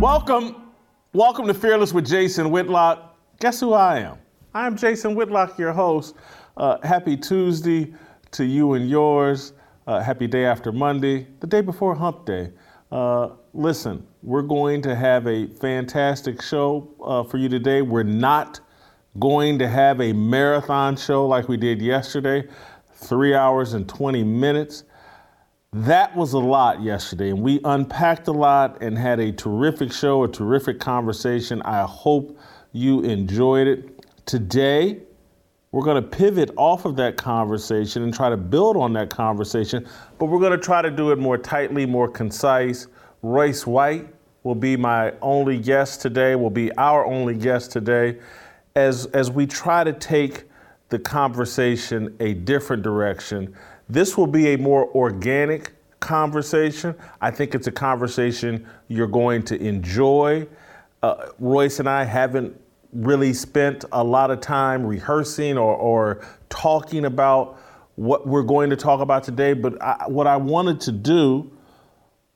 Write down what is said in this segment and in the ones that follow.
Welcome, welcome to Fearless with Jason Whitlock. Guess who I am? I'm Jason Whitlock, your host. Uh, happy Tuesday to you and yours. Uh, happy day after Monday, the day before Hump Day. Uh, listen, we're going to have a fantastic show uh, for you today. We're not going to have a marathon show like we did yesterday, three hours and 20 minutes. That was a lot yesterday, and we unpacked a lot and had a terrific show, a terrific conversation. I hope you enjoyed it. Today, we're going to pivot off of that conversation and try to build on that conversation, but we're going to try to do it more tightly, more concise. Royce White will be my only guest today, will be our only guest today, as, as we try to take the conversation a different direction. This will be a more organic conversation. I think it's a conversation you're going to enjoy uh, Royce and I haven't really spent a lot of time rehearsing or, or talking about what we're going to talk about today. But I, what I wanted to do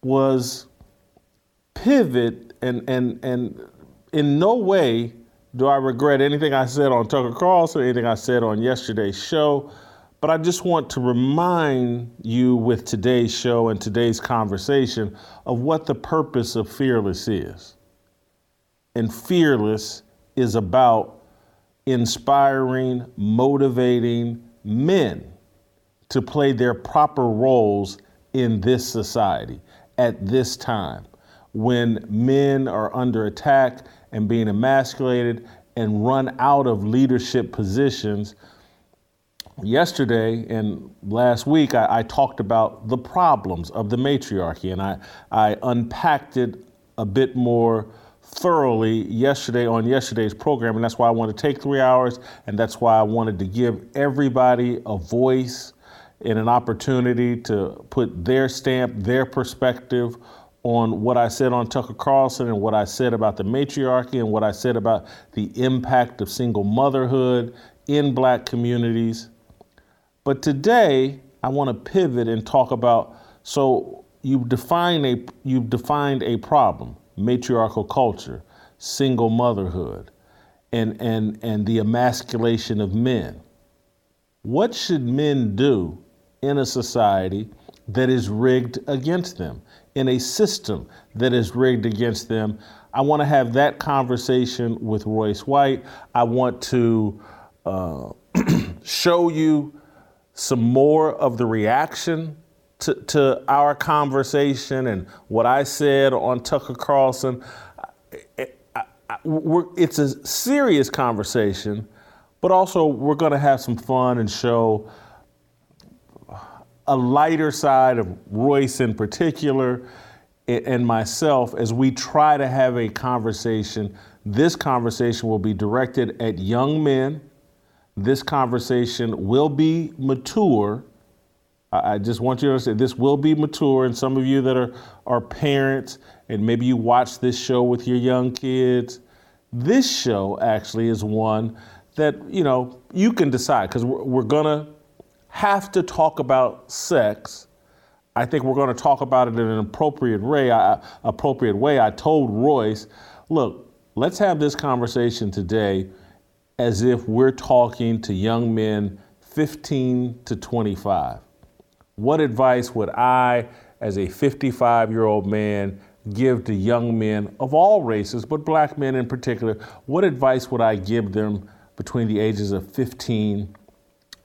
was pivot and and and in no way do I regret anything I said on Tucker Carlson, or anything I said on yesterday's show. But I just want to remind you with today's show and today's conversation of what the purpose of Fearless is and fearless is about inspiring, motivating men to play their proper roles in this society at this time when men are under attack and being emasculated and run out of leadership positions. Yesterday and last week, I, I talked about the problems of the matriarchy and I, I unpacked it a bit more thoroughly yesterday on yesterday's program, and that's why I want to take three hours, and that's why I wanted to give everybody a voice and an opportunity to put their stamp, their perspective on what I said on Tucker Carlson and what I said about the matriarchy and what I said about the impact of single motherhood in black communities. But today, I want to pivot and talk about so you define a you've defined a problem matriarchal culture, single motherhood, and, and, and the emasculation of men. What should men do in a society that is rigged against them, in a system that is rigged against them? I want to have that conversation with Royce White. I want to uh, show you some more of the reaction to, to our conversation and what I said on Tucker Carlson, it's a serious conversation, but also we're going to have some fun and show a lighter side of Royce in particular and myself as we try to have a conversation. This conversation will be directed at young men. This conversation will be mature I just want you to understand this will be mature, and some of you that are, are parents and maybe you watch this show with your young kids, this show actually is one that you know you can decide because we're, we're gonna have to talk about sex. I think we're going to talk about it in an appropriate way. I, appropriate way. I told Royce, look, let's have this conversation today as if we're talking to young men 15 to 25. What advice would I, as a 55 year old man, give to young men of all races, but black men in particular? What advice would I give them between the ages of 15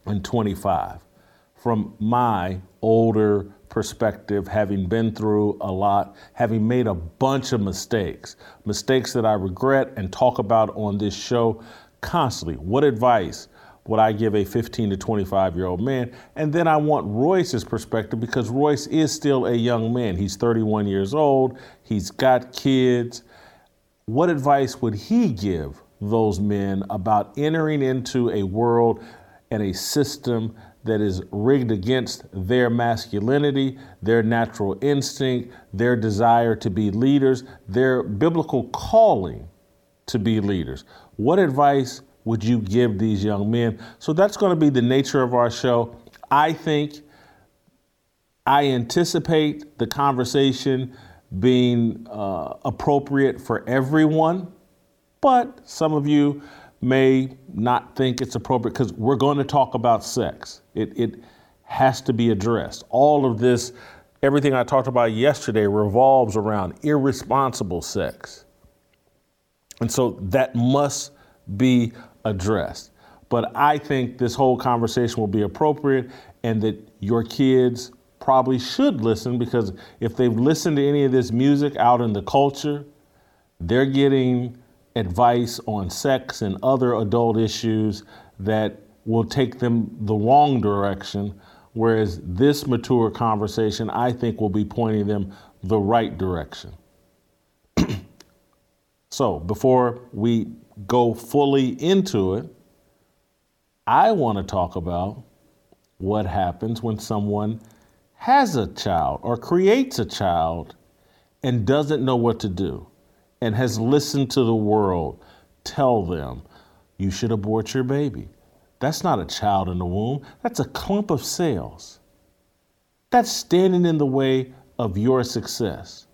and 25 from my older perspective, having been through a lot, having made a bunch of mistakes, mistakes that I regret and talk about on this show constantly. What advice would I give a 15 to 25 year old man? And then I want Royce's perspective because Royce is still a young man. He's 31 years old, he's got kids. What advice would he give those men about entering into a world and a system that is rigged against their masculinity, their natural instinct, their desire to be leaders, their biblical calling to be leaders. What advice would you give these young men? So that's going to be the nature of our show. I think I anticipate the conversation being uh, appropriate for everyone, but some of you may not think it's appropriate because we're going to talk about sex. It, it has to be addressed. All of this, everything I talked about yesterday, revolves around irresponsible sex. And so that must be addressed. But I think this whole conversation will be appropriate and that your kids probably should listen because if they've listened to any of this music out in the culture, they're getting advice on sex and other adult issues that will take them the wrong direction. Whereas this mature conversation, I think, will be pointing them the right direction. so, before we go fully into it, I want to talk about what happens when someone has a child or creates a child and doesn't know what to do and has listened to the world tell them, you should abort your baby. That's not a child in the womb, that's a clump of cells. That's standing in the way of your success.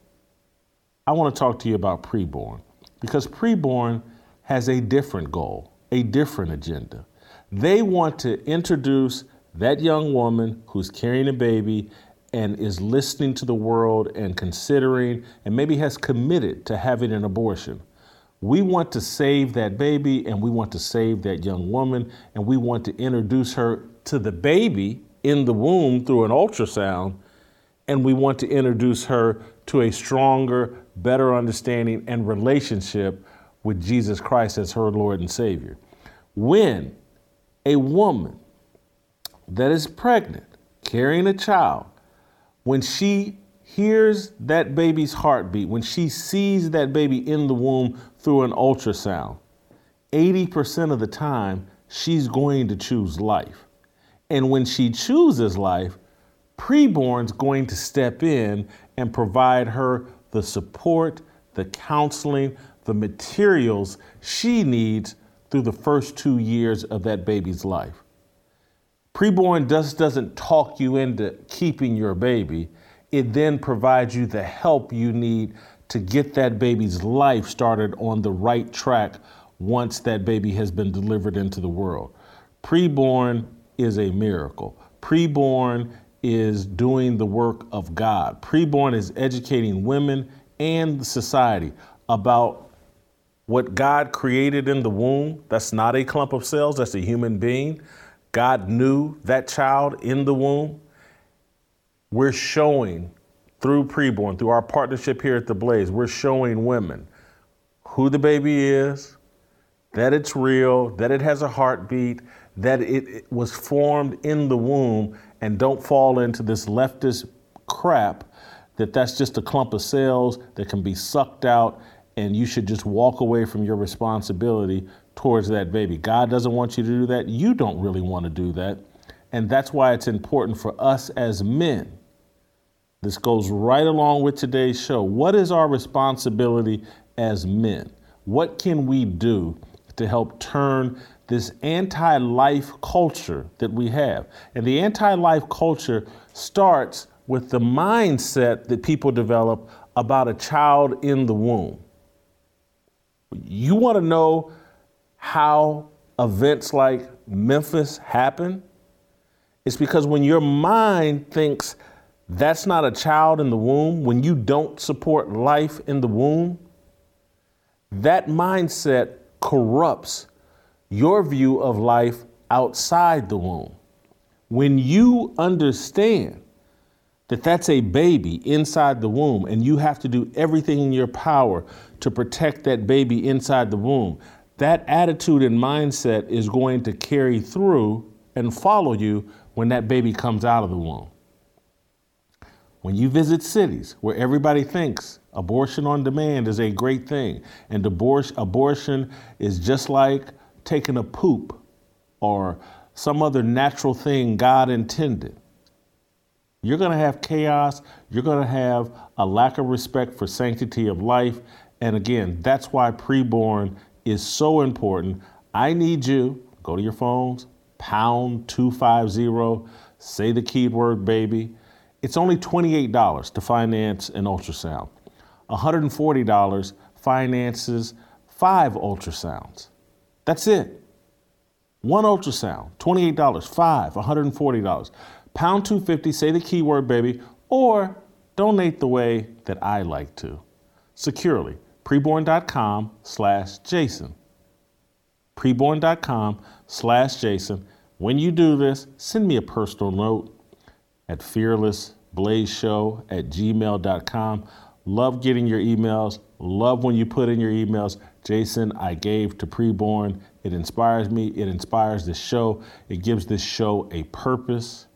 I want to talk to you about preborn because preborn has a different goal, a different agenda. They want to introduce that young woman who's carrying a baby and is listening to the world and considering and maybe has committed to having an abortion. We want to save that baby and we want to save that young woman and we want to introduce her to the baby in the womb through an ultrasound and we want to introduce her to a stronger, better understanding and relationship with Jesus Christ as her Lord and Savior. When a woman that is pregnant, carrying a child, when she hears that baby's heartbeat, when she sees that baby in the womb through an ultrasound, 80% of the time, she's going to choose life. And when she chooses life, preborn's going to step in and provide her the support, the counseling, the materials she needs through the first two years of that baby's life. Preborn just doesn't talk you into keeping your baby. It then provides you the help you need to get that baby's life started on the right track once that baby has been delivered into the world. Preborn is a miracle. Preborn is doing the work of God. Preborn is educating women and society about what God created in the womb. That's not a clump of cells, that's a human being. God knew that child in the womb. We're showing through preborn, through our partnership here at the Blaze, we're showing women who the baby is, that it's real, that it has a heartbeat, that it, it was formed in the womb, and don't fall into this leftist crap that that's just a clump of cells that can be sucked out and you should just walk away from your responsibility towards that baby. God doesn't want you to do that. You don't really want to do that. And that's why it's important for us as men. This goes right along with today's show. What is our responsibility as men? What can we do to help turn this anti life culture that we have? And the anti life culture starts with the mindset that people develop about a child in the womb. You want to know how events like Memphis happen? It's because when your mind thinks that's not a child in the womb, when you don't support life in the womb, that mindset corrupts your view of life outside the womb. When you understand that that's a baby inside the womb and you have to do everything in your power to protect that baby inside the womb, that attitude and mindset is going to carry through and follow you when that baby comes out of the womb. When you visit cities where everybody thinks abortion on demand is a great thing, and abortion is just like taking a poop or some other natural thing God intended, you're going to have chaos. You're going to have a lack of respect for sanctity of life. And again, that's why preborn is so important. I need you, go to your phones, pound 250, say the keyword baby. It's only $28 to finance an ultrasound. $140 finances five ultrasounds. That's it. One ultrasound, $28, five, $140 pound 250, say the keyword baby, or donate the way that I like to. Securely. Preborn.com slash Jason. Preborn.com slash Jason. When you do this, send me a personal note at fearlessblazeshow at gmail.com. Love getting your emails. Love when you put in your emails, Jason, I gave to preborn. It inspires me. It inspires this show. It gives this show a purpose.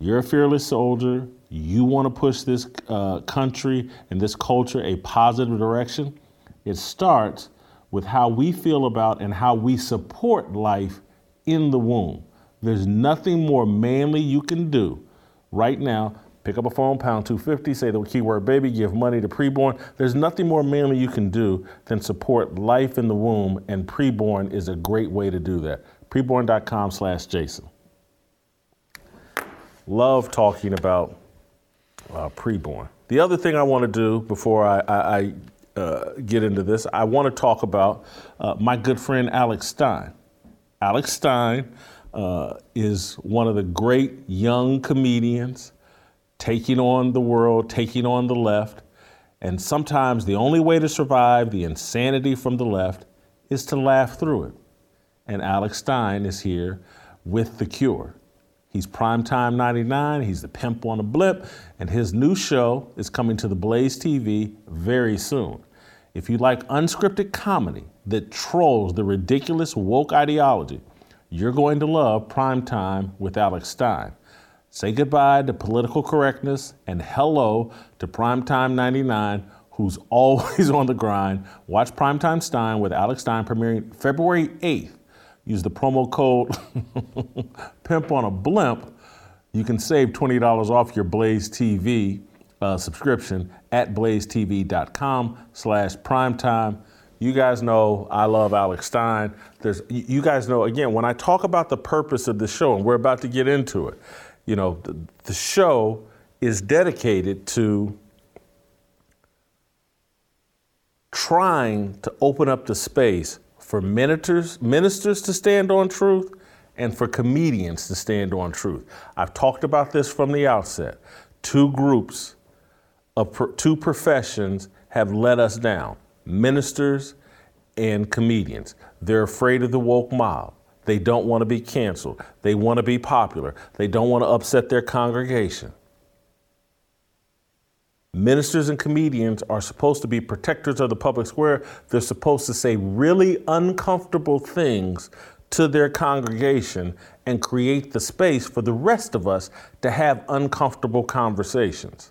You're a fearless soldier. You want to push this uh, country and this culture a positive direction. It starts with how we feel about and how we support life in the womb. There's nothing more manly you can do right now. Pick up a phone, pound 250, say the keyword baby, give money to preborn. There's nothing more manly you can do than support life in the womb, and preborn is a great way to do that. Preborn.com slash Jason love talking about uh, preborn. The other thing I want to do before I, I, I uh, get into this, I want to talk about uh, my good friend Alex Stein. Alex Stein uh, is one of the great young comedians taking on the world, taking on the left. And sometimes the only way to survive the insanity from the left is to laugh through it. And Alex Stein is here with the cure. He's Primetime 99, he's the pimp on a blimp, and his new show is coming to the Blaze TV very soon. If you like unscripted comedy that trolls the ridiculous woke ideology, you're going to love Primetime with Alex Stein. Say goodbye to political correctness and hello to Primetime 99, who's always on the grind. Watch Primetime Stein with Alex Stein premiering February 8th use the promo code Pimp on a Blimp, you can save $20 off your Blaze TV uh, subscription at blazetv.com slash primetime. You guys know I love Alex Stein. There's, you guys know, again, when I talk about the purpose of the show, and we're about to get into it, you know, the, the show is dedicated to trying to open up the space for ministers, ministers to stand on truth and for comedians to stand on truth. I've talked about this from the outset. Two groups of two professions have let us down ministers and comedians. They're afraid of the woke mob. They don't want to be canceled. They want to be popular. They don't want to upset their congregation. Ministers and comedians are supposed to be protectors of the public square. They're supposed to say really uncomfortable things to their congregation and create the space for the rest of us to have uncomfortable conversations.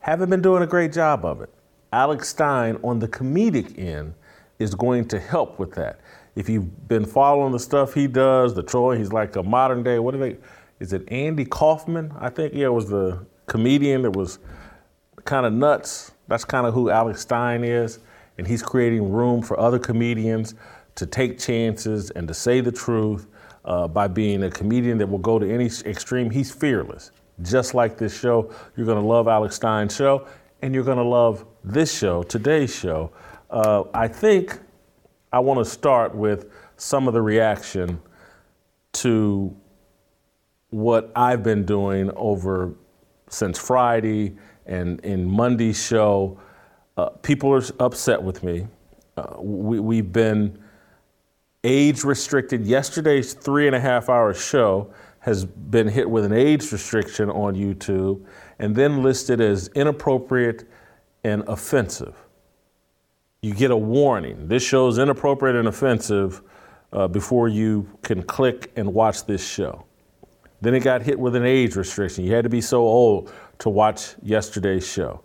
Haven't been doing a great job of it. Alex Stein on the comedic end is going to help with that. If you've been following the stuff he does, the Troy, he's like a modern day, what are they? Is it Andy Kaufman? I think, yeah, was the comedian that was kind of nuts. That's kind of who Alex Stein is. And he's creating room for other comedians to take chances and to say the truth uh, by being a comedian that will go to any extreme. He's fearless. Just like this show, you're going to love Alex Stein's show, and you're going to love this show, today's show. Uh, I think I want to start with some of the reaction to what I've been doing over since Friday and in Monday's show. Uh, people are upset with me. Uh, we, we've been age restricted. Yesterday's three and a half hour show has been hit with an age restriction on YouTube and then listed as inappropriate and offensive. You get a warning. This show is inappropriate and offensive uh, before you can click and watch this show. Then it got hit with an age restriction. You had to be so old to watch yesterday's show.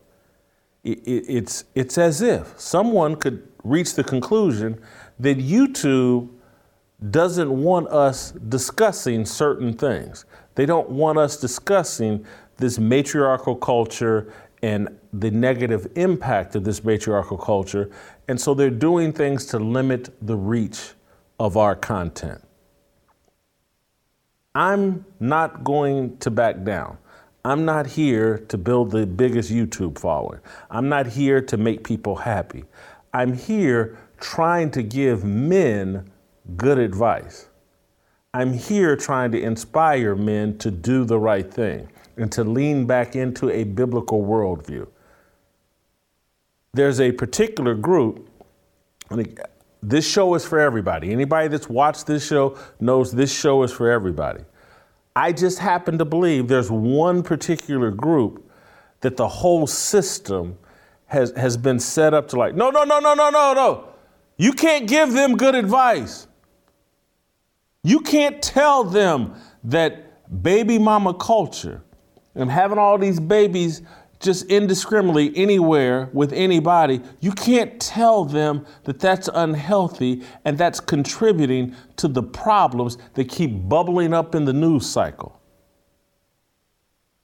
It, it, it's, it's as if someone could reach the conclusion that YouTube doesn't want us discussing certain things. They don't want us discussing this matriarchal culture and the negative impact of this matriarchal culture. And so they're doing things to limit the reach of our content. I'm not going to back down. I'm not here to build the biggest YouTube following. I'm not here to make people happy. I'm here trying to give men good advice. I'm here trying to inspire men to do the right thing and to lean back into a biblical worldview. There's a particular group, this show is for everybody. Anybody that's watched this show knows this show is for everybody. I just happen to believe there's one particular group that the whole system has, has been set up to like, no, no, no, no, no, no, no. You can't give them good advice. You can't tell them that baby mama culture and having all these babies just indiscriminately anywhere with anybody, you can't tell them that that's unhealthy and that's contributing to the problems that keep bubbling up in the news cycle.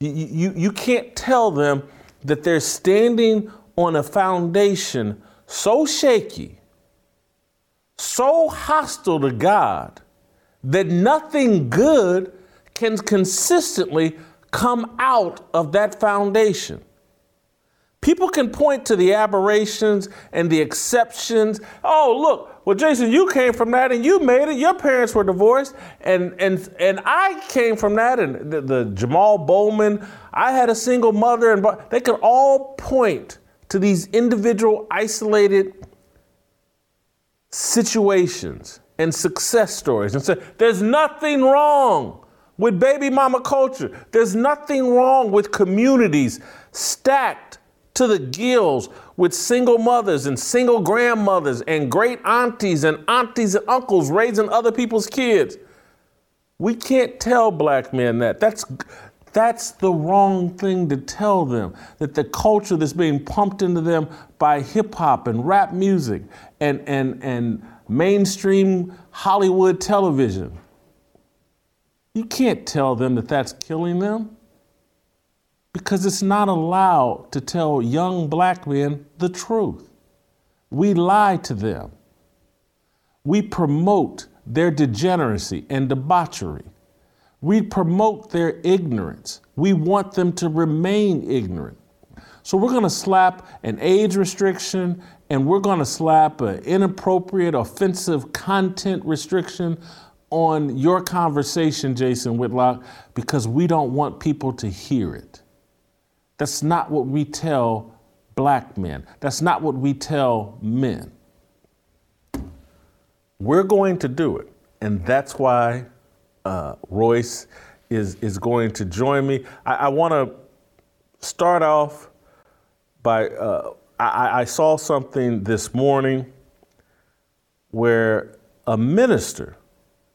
You, you, you can't tell them that they're standing on a foundation so shaky, so hostile to God, that nothing good can consistently come out of that foundation. People can point to the aberrations and the exceptions. Oh, look, well, Jason, you came from that and you made it. Your parents were divorced, and and and I came from that. And the, the Jamaal Bowman, I had a single mother, and they could all point to these individual, isolated situations and success stories and say, "There's nothing wrong." With baby mama culture, there's nothing wrong with communities stacked to the gills with single mothers and single grandmothers and great aunties and aunties and uncles raising other people's kids. We can't tell black men that. That's that's the wrong thing to tell them. That the culture that's being pumped into them by hip hop and rap music and, and, and mainstream Hollywood television. You can't tell them that that's killing them because it's not allowed to tell young black men the truth. We lie to them. We promote their degeneracy and debauchery. We promote their ignorance. We want them to remain ignorant. So we're going to slap an age restriction and we're going to slap an inappropriate, offensive content restriction on your conversation, Jason Whitlock, because we don't want people to hear it. That's not what we tell black men. That's not what we tell men. We're going to do it. And that's why uh, Royce is, is going to join me. I, I want to start off by uh, I, I saw something this morning where a minister,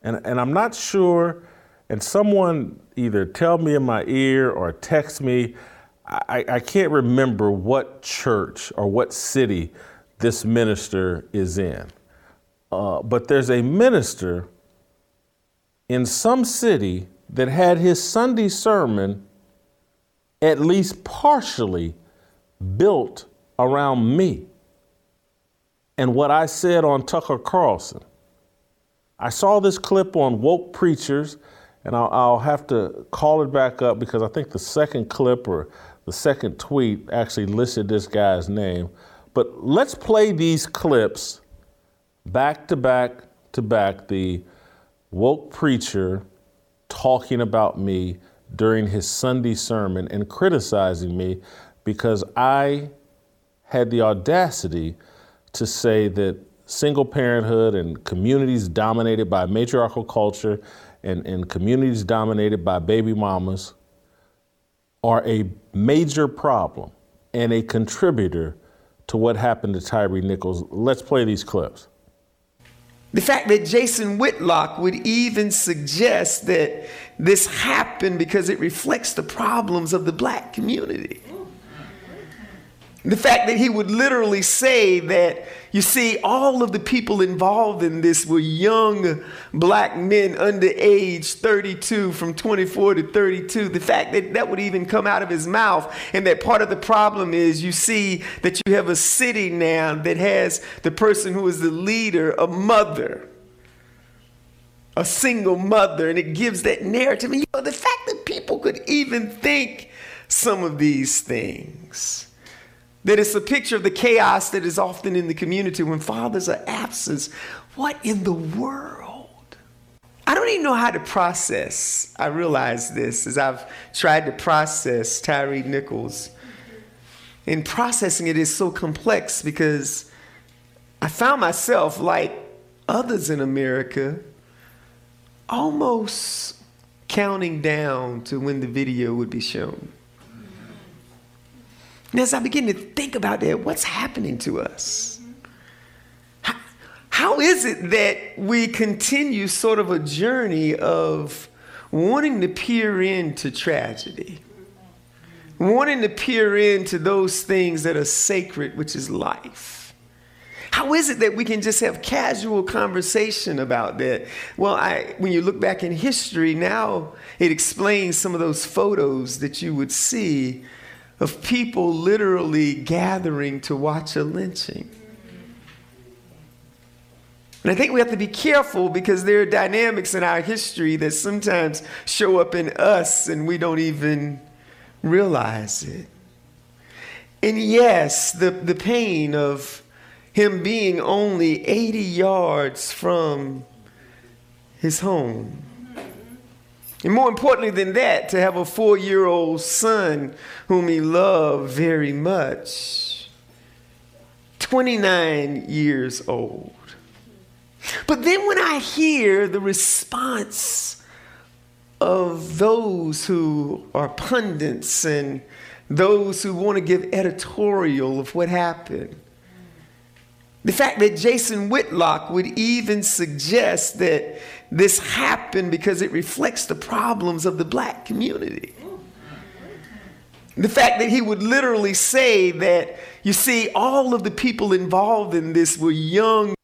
and, and I'm not sure, and someone either tell me in my ear or text me, I, I can't remember what church or what city this minister is in. Uh, but there's a minister in some city that had his Sunday sermon at least partially built around me and what I said on Tucker Carlson. I saw this clip on Woke Preachers, and I'll, I'll have to call it back up because I think the second clip or the second tweet actually listed this guy's name. But let's play these clips back to back to back. The woke preacher talking about me during his Sunday sermon and criticizing me because I had the audacity to say that single parenthood and communities dominated by matriarchal culture and, and communities dominated by baby mamas are a major problem and a contributor to what happened to Tyre Nichols. Let's play these clips. The fact that Jason Whitlock would even suggest that this happened because it reflects the problems of the black community. The fact that he would literally say that, you see, all of the people involved in this were young black men under age 32, from 24 to 32. The fact that that would even come out of his mouth, and that part of the problem is you see that you have a city now that has the person who is the leader, a mother, a single mother, and it gives that narrative. And you know, the fact that people could even think some of these things that it's a picture of the chaos that is often in the community when fathers are absent. What in the world? I don't even know how to process. I realize this as I've tried to process Tyre Nichols. And processing it is so complex because I found myself, like others in America, almost counting down to when the video would be shown. And as I begin to think about that, what's happening to us? How, how is it that we continue sort of a journey of wanting to peer into tragedy? Wanting to peer into those things that are sacred, which is life. How is it that we can just have casual conversation about that? Well, I, when you look back in history, now it explains some of those photos that you would see of people literally gathering to watch a lynching. And I think we have to be careful because there are dynamics in our history that sometimes show up in us and we don't even realize it. And yes, the, the pain of him being only 80 yards from his home and more importantly than that, to have a four year old son whom he loved very much. 29 years old. But then when I hear the response of those who are pundits and those who want to give editorial of what happened, the fact that Jason Whitlock would even suggest that this happened because it reflects the problems of the black community. The fact that he would literally say that, you see, all of the people involved in this were young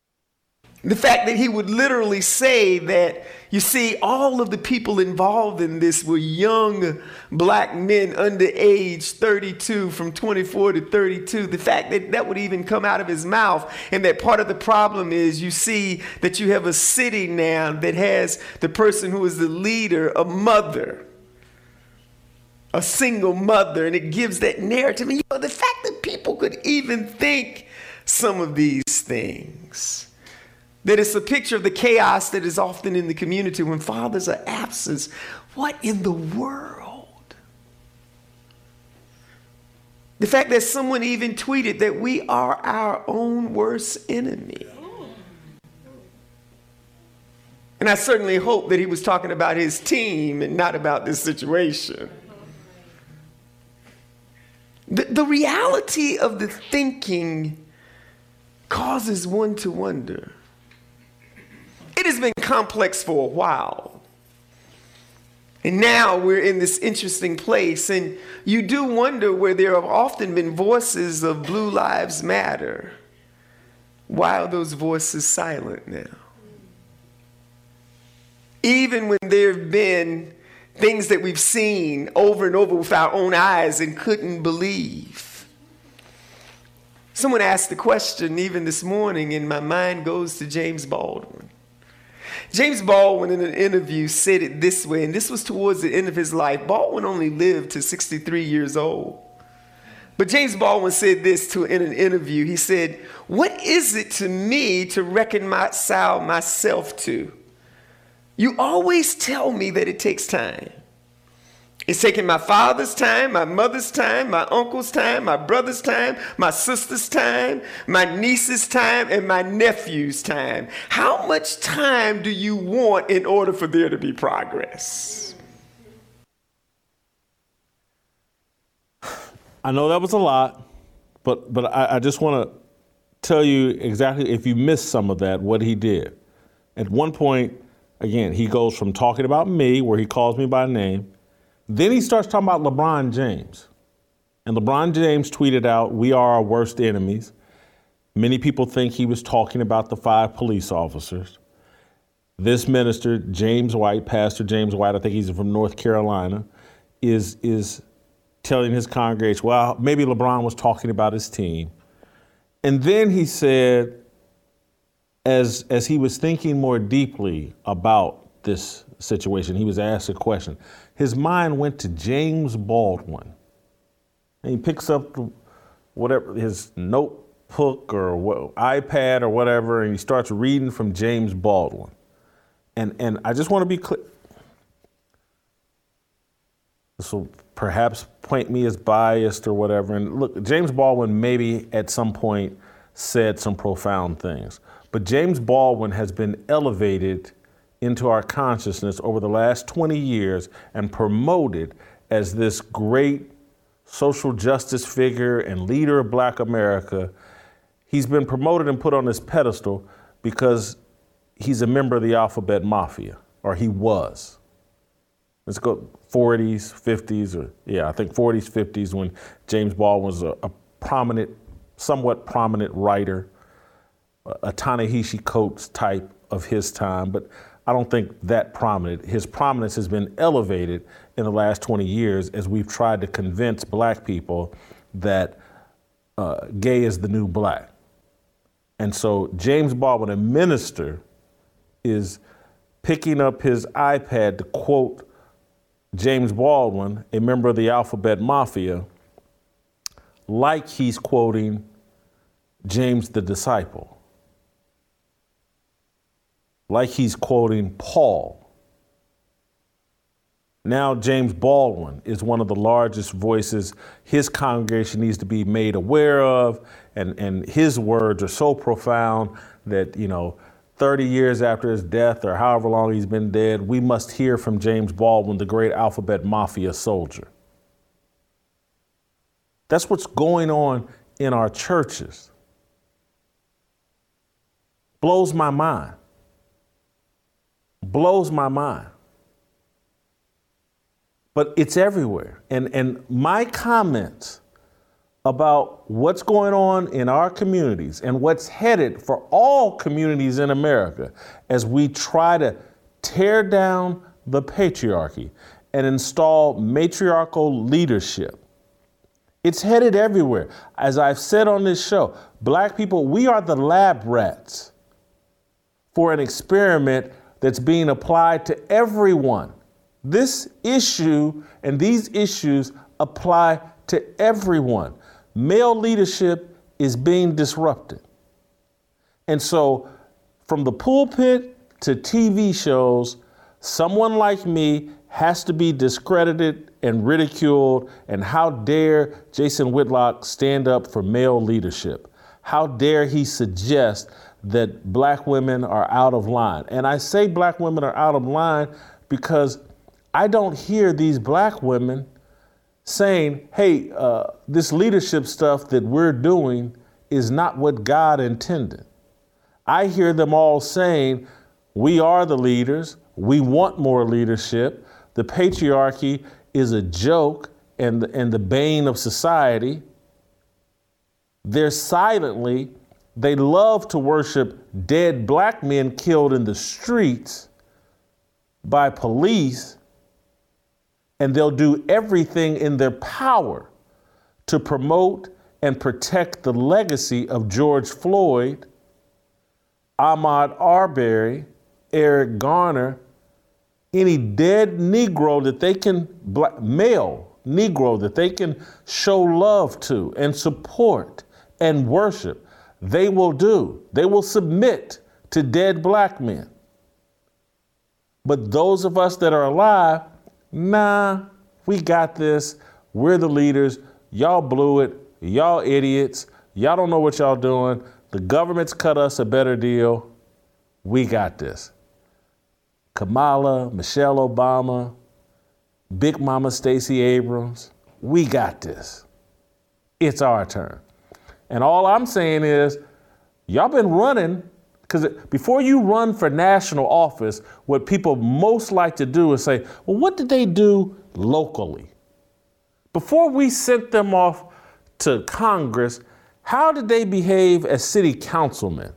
the fact that he would literally say that, you see, all of the people involved in this were young black men under age 32, from 24 to 32. The fact that that would even come out of his mouth, and that part of the problem is you see that you have a city now that has the person who is the leader, a mother, a single mother, and it gives that narrative. And you know, the fact that people could even think some of these things that it's a picture of the chaos that is often in the community when fathers are absent. What in the world? The fact that someone even tweeted that we are our own worst enemy. And I certainly hope that he was talking about his team and not about this situation. The, the reality of the thinking causes one to wonder it has been complex for a while. And now we're in this interesting place, and you do wonder where there have often been voices of Blue Lives Matter. Why are those voices silent now? Even when there have been things that we've seen over and over with our own eyes and couldn't believe. Someone asked the question even this morning, and my mind goes to James Baldwin. James Baldwin, in an interview, said it this way, and this was towards the end of his life. Baldwin only lived to 63 years old. But James Baldwin said this to, in an interview. He said, What is it to me to reconcile myself to? You always tell me that it takes time. It's taking my father's time, my mother's time, my uncle's time, my brother's time, my sister's time, my niece's time, and my nephew's time. How much time do you want in order for there to be progress? I know that was a lot, but but I, I just want to tell you exactly if you missed some of that, what he did. At one point, again, he goes from talking about me, where he calls me by name, then he starts talking about LeBron James. And LeBron James tweeted out, We are our worst enemies. Many people think he was talking about the five police officers. This minister, James White, Pastor James White, I think he's from North Carolina, is, is telling his congregation, well, maybe LeBron was talking about his team. And then he said, as, as he was thinking more deeply about this situation, he was asked a question his mind went to James Baldwin. And he picks up whatever his notebook or what, iPad or whatever, and he starts reading from James Baldwin. And and I just want to be clear. This will perhaps point me as biased or whatever. And look, James Baldwin maybe at some point said some profound things, but James Baldwin has been elevated into our consciousness over the last 20 years and promoted as this great social justice figure and leader of black America. He's been promoted and put on this pedestal because he's a member of the alphabet mafia, or he was. Let's go 40s, 50s, or yeah, I think 40s, 50s when James Baldwin was a, a prominent, somewhat prominent writer, a Ta-Nehisi Coates type of his time. But I don't think that prominent. His prominence has been elevated in the last 20 years as we've tried to convince black people that uh, gay is the new black. And so James Baldwin, a minister, is picking up his iPad to quote James Baldwin, a member of the Alphabet Mafia, like he's quoting James the disciple like he's quoting Paul. Now, James Baldwin is one of the largest voices his congregation needs to be made aware of, and, and his words are so profound that, you know, 30 years after his death or however long he's been dead, we must hear from James Baldwin, the great alphabet mafia soldier. That's what's going on in our churches. Blows my mind blows my mind. But it's everywhere. And, and my comments about what's going on in our communities and what's headed for all communities in America as we try to tear down the patriarchy and install matriarchal leadership. It's headed everywhere. As I've said on this show, black people, we are the lab rats for an experiment that's being applied to everyone. This issue and these issues apply to everyone. Male leadership is being disrupted. And so, from the pulpit to TV shows, someone like me has to be discredited and ridiculed. And how dare Jason Whitlock stand up for male leadership? How dare he suggest that black women are out of line. And I say black women are out of line because I don't hear these black women saying, hey, uh, this leadership stuff that we're doing is not what God intended. I hear them all saying, we are the leaders, we want more leadership, the patriarchy is a joke and, and the bane of society. They're silently they love to worship dead black men killed in the streets by police, and they'll do everything in their power to promote and protect the legacy of George Floyd, Ahmaud Arbery, Eric Garner, any dead Negro that they can, black, male Negro that they can show love to and support and worship they will do. They will submit to dead black men. But those of us that are alive, nah, We got this. We're the leaders. Y'all blew it. Y'all idiots. Y'all don't know what y'all doing. The government's cut us a better deal. We got this. Kamala, Michelle Obama, Big Mama Stacey Abrams, we got this. It's our turn. And all I'm saying is, y'all been running, because before you run for national office, what people most like to do is say, well, what did they do locally? Before we sent them off to Congress, how did they behave as city councilmen?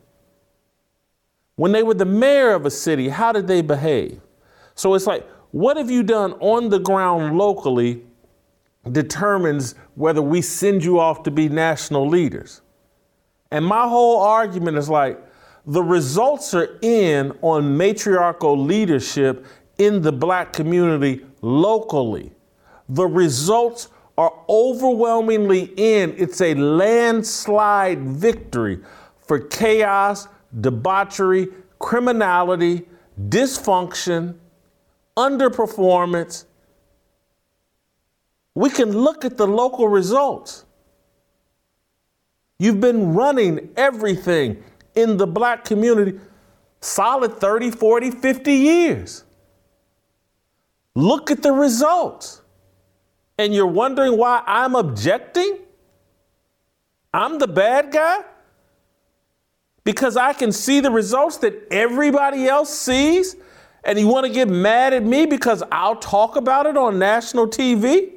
When they were the mayor of a city, how did they behave? So it's like, what have you done on the ground locally determines whether we send you off to be national leaders. And my whole argument is like, the results are in on matriarchal leadership in the black community locally. The results are overwhelmingly in. It's a landslide victory for chaos, debauchery, criminality, dysfunction, underperformance. We can look at the local results. You've been running everything in the black community solid 30, 40, 50 years. Look at the results. And you're wondering why I'm objecting? I'm the bad guy? Because I can see the results that everybody else sees? And you want to get mad at me because I'll talk about it on national TV?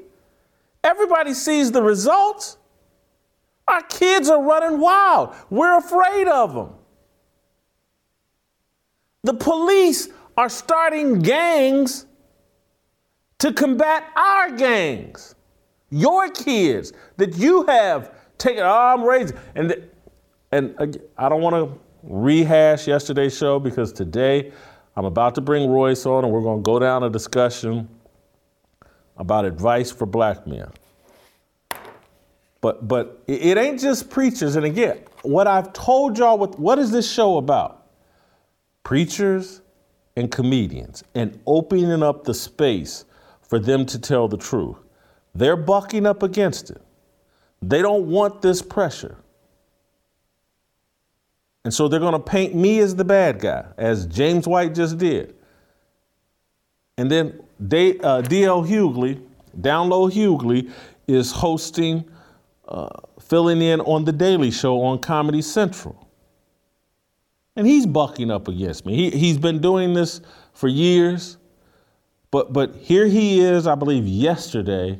Everybody sees the results. Our kids are running wild. We're afraid of them. The police are starting gangs to combat our gangs. Your kids that you have taken, oh, I'm raising. And, and I don't want to rehash yesterday's show because today I'm about to bring Royce on and we're going to go down a discussion about advice for black men. But but it ain't just preachers. And again, what I've told y'all, what, what is this show about? Preachers and comedians and opening up the space for them to tell the truth. They're bucking up against it. They don't want this pressure. And so they're going to paint me as the bad guy, as James White just did. And then they, uh, DL Hughley, Down Low Hughley, is hosting, uh, filling in on The Daily Show on Comedy Central. And he's bucking up against me. He, he's been doing this for years. But, but here he is, I believe, yesterday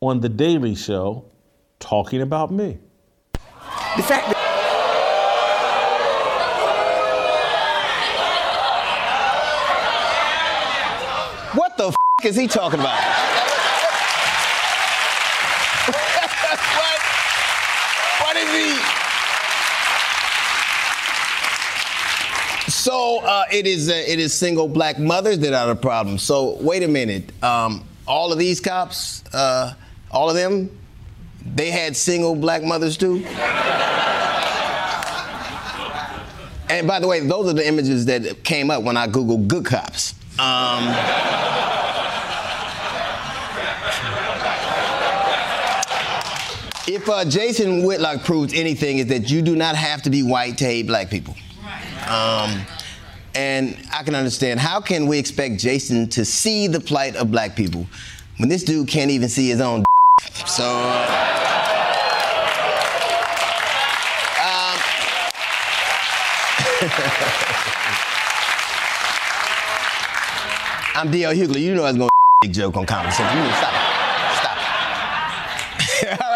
on The Daily Show talking about me. The fact that Is he talking about? what? What is he? So uh, it is uh, it is single black mothers that are the problem. So wait a minute, um, all of these cops, uh, all of them, they had single black mothers too. and by the way, those are the images that came up when I googled good cops. Um, if uh, Jason Whitlock proves anything, is that you do not have to be white to hate black people. Um, and I can understand how can we expect Jason to see the plight of black people when this dude can't even see his own. so. um, I'm D.L. Hughley. You know I was going to joke on Comedy Central. You need to stop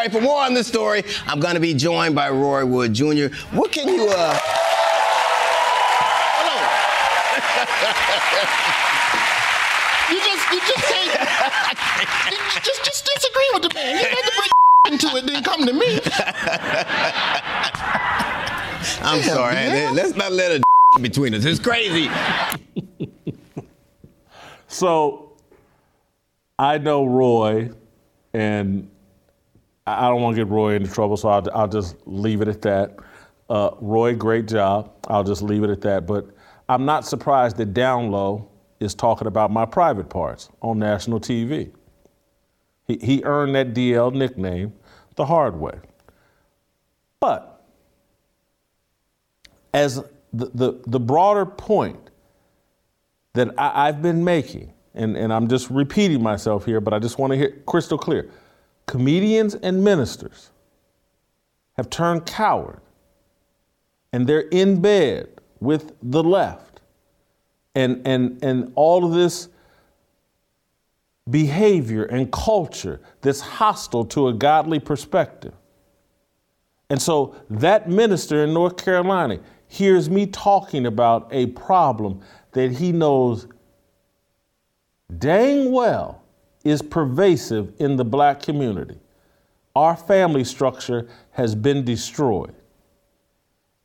right, for more on this story, I'm going to be joined by Roy Wood Jr. What can you, uh... you just, you just can't, you just, just disagree with the man. You had to bring into it, then come to me. I'm sorry. Let's not let a between us. It's crazy. So I know Roy, and I don't want to get Roy into trouble, so I'll, I'll just leave it at that. Uh, Roy, great job. I'll just leave it at that. But I'm not surprised that Down Low is talking about my private parts on national TV. He, he earned that DL nickname the hard way. But as the, the, the broader point that I, have been making, and, and I'm just repeating myself here, but I just want to hear crystal clear comedians and ministers have turned coward and they're in bed with the left and and and all of this behavior and culture that's hostile to a godly perspective. And so that minister in North Carolina hears me talking about a problem that he knows dang well is pervasive in the black community. Our family structure has been destroyed.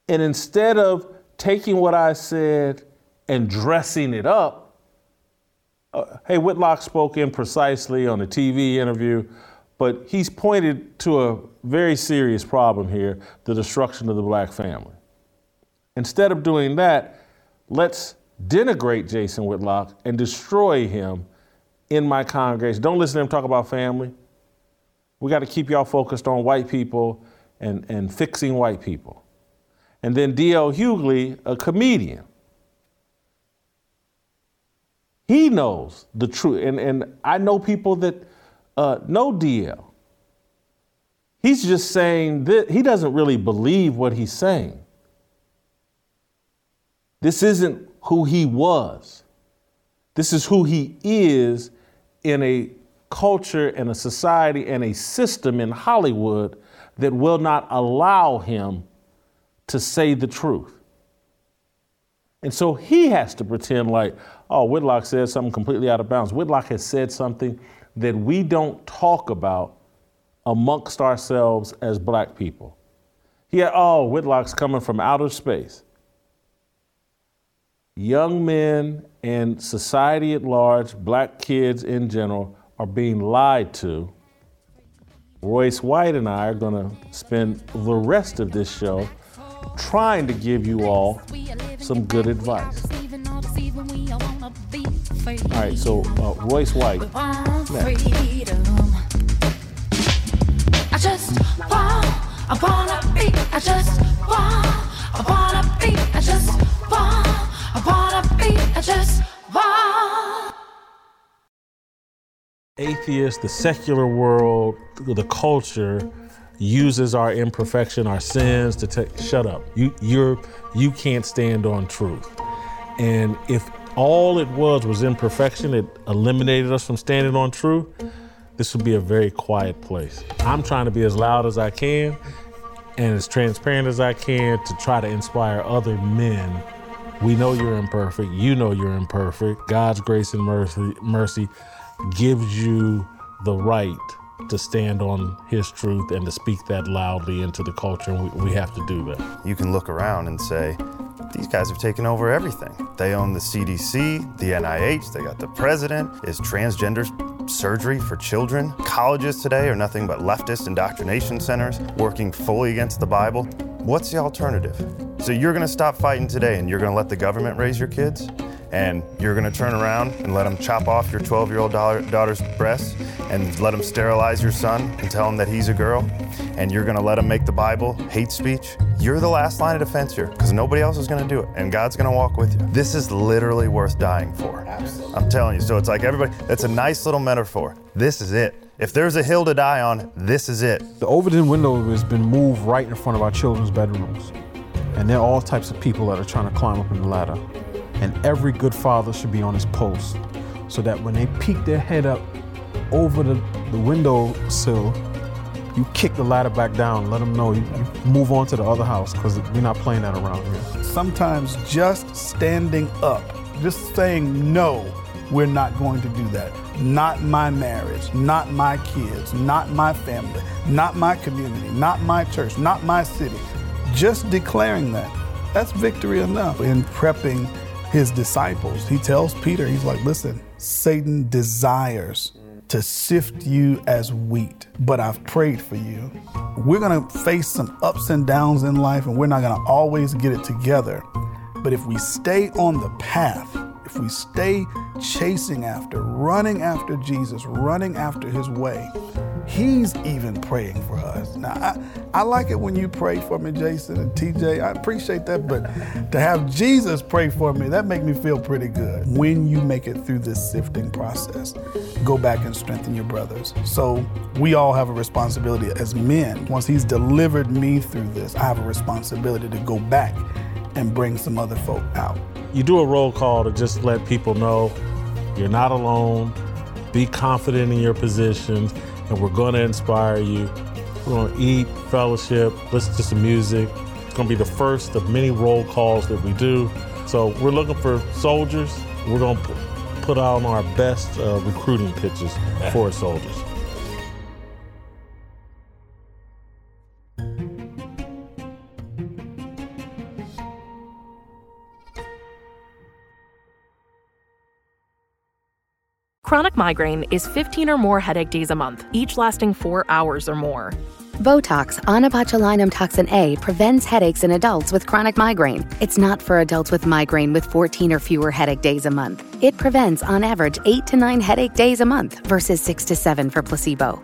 And instead of taking what I said and dressing it up, uh, hey, Whitlock spoke imprecisely on a TV interview, but he's pointed to a very serious problem here the destruction of the black family. Instead of doing that, let's denigrate Jason Whitlock and destroy him in my congregation. Don't listen to him talk about family. We got to keep y'all focused on white people and, and fixing white people. And then D.L. Hughley, a comedian. He knows the truth. And, and I know people that uh, know DL. He's just saying that he doesn't really believe what he's saying. This isn't who he was. This is who he is in a culture and a society and a system in Hollywood that will not allow him to say the truth. And so he has to pretend like, oh, Whitlock said something completely out of bounds. Whitlock has said something that we don't talk about amongst ourselves as black people. Had, oh, Whitlock's coming from outer space. Young men and society at large, black kids in general, are being lied to. Royce White and I are going to spend the rest of this show trying to give you all some good advice. All right, so uh, Royce White. Next. I wanna be, I just want, I wanna be, I just want, I wanna be, I just want. Atheist, the secular world, the culture uses our imperfection, our sins to. Shut up. You you're you can't stand on truth. And if all it was was imperfection, it eliminated us from standing on truth. This would be a very quiet place. I'm trying to be as loud as I can and as transparent as I can to try to inspire other men. We know you're imperfect. You know you're imperfect. God's grace and mercy, mercy gives you the right to stand on his truth and to speak that loudly into the culture, and we, we have to do that. You can look around and say, these guys have taken over everything. They own the CDC, the NIH, they got the president. Is transgender surgery for children? Colleges today are nothing but leftist indoctrination centers working fully against the Bible. What's the alternative? So you're gonna stop fighting today and you're gonna let the government raise your kids? and you're gonna turn around and let them chop off your 12 year old daughter's breasts and let them sterilize your son and tell him that he's a girl, and you're gonna let them make the Bible hate speech, you're the last line of defense here because nobody else is gonna do it, and God's gonna walk with you. This is literally worth dying for. Absolutely. I'm telling you. So it's like everybody, that's a nice little metaphor. This is it. If there's a hill to die on, this is it. The Overton window has been moved right in front of our children's bedrooms. And there are all types of people that are trying to climb up in the ladder. And every good father should be on his post so that when they peek their head up over the, the window sill, you kick the ladder back down, let them know you, you move on to the other house because we're not playing that around here. Sometimes just standing up, just saying no, we're not going to do that. Not my marriage, not my kids, not my family, not my community, not my church, not my city. Just declaring that, that's victory enough in prepping his disciples. He tells Peter, he's like, listen, Satan desires to sift you as wheat, but I've prayed for you. We're gonna face some ups and downs in life, and we're not gonna always get it together. But if we stay on the path, if we stay chasing after, running after Jesus, running after his way, he's even praying for us. Now, I, I like it when you pray for me, Jason and TJ. I appreciate that, but to have Jesus pray for me, that makes me feel pretty good. When you make it through this sifting process, go back and strengthen your brothers. So we all have a responsibility as men. Once he's delivered me through this, I have a responsibility to go back and bring some other folk out. You do a roll call to just let people know you're not alone, be confident in your positions, and we're going to inspire you. We're going to eat, fellowship, listen to some music. It's going to be the first of many roll calls that we do. So we're looking for soldiers. We're going to put on our best uh, recruiting pitches for soldiers. Chronic migraine is 15 or more headache days a month, each lasting four hours or more. Botox, onabotulinum toxin A, prevents headaches in adults with chronic migraine. It's not for adults with migraine with 14 or fewer headache days a month. It prevents, on average, 8 to 9 headache days a month versus 6 to 7 for placebo.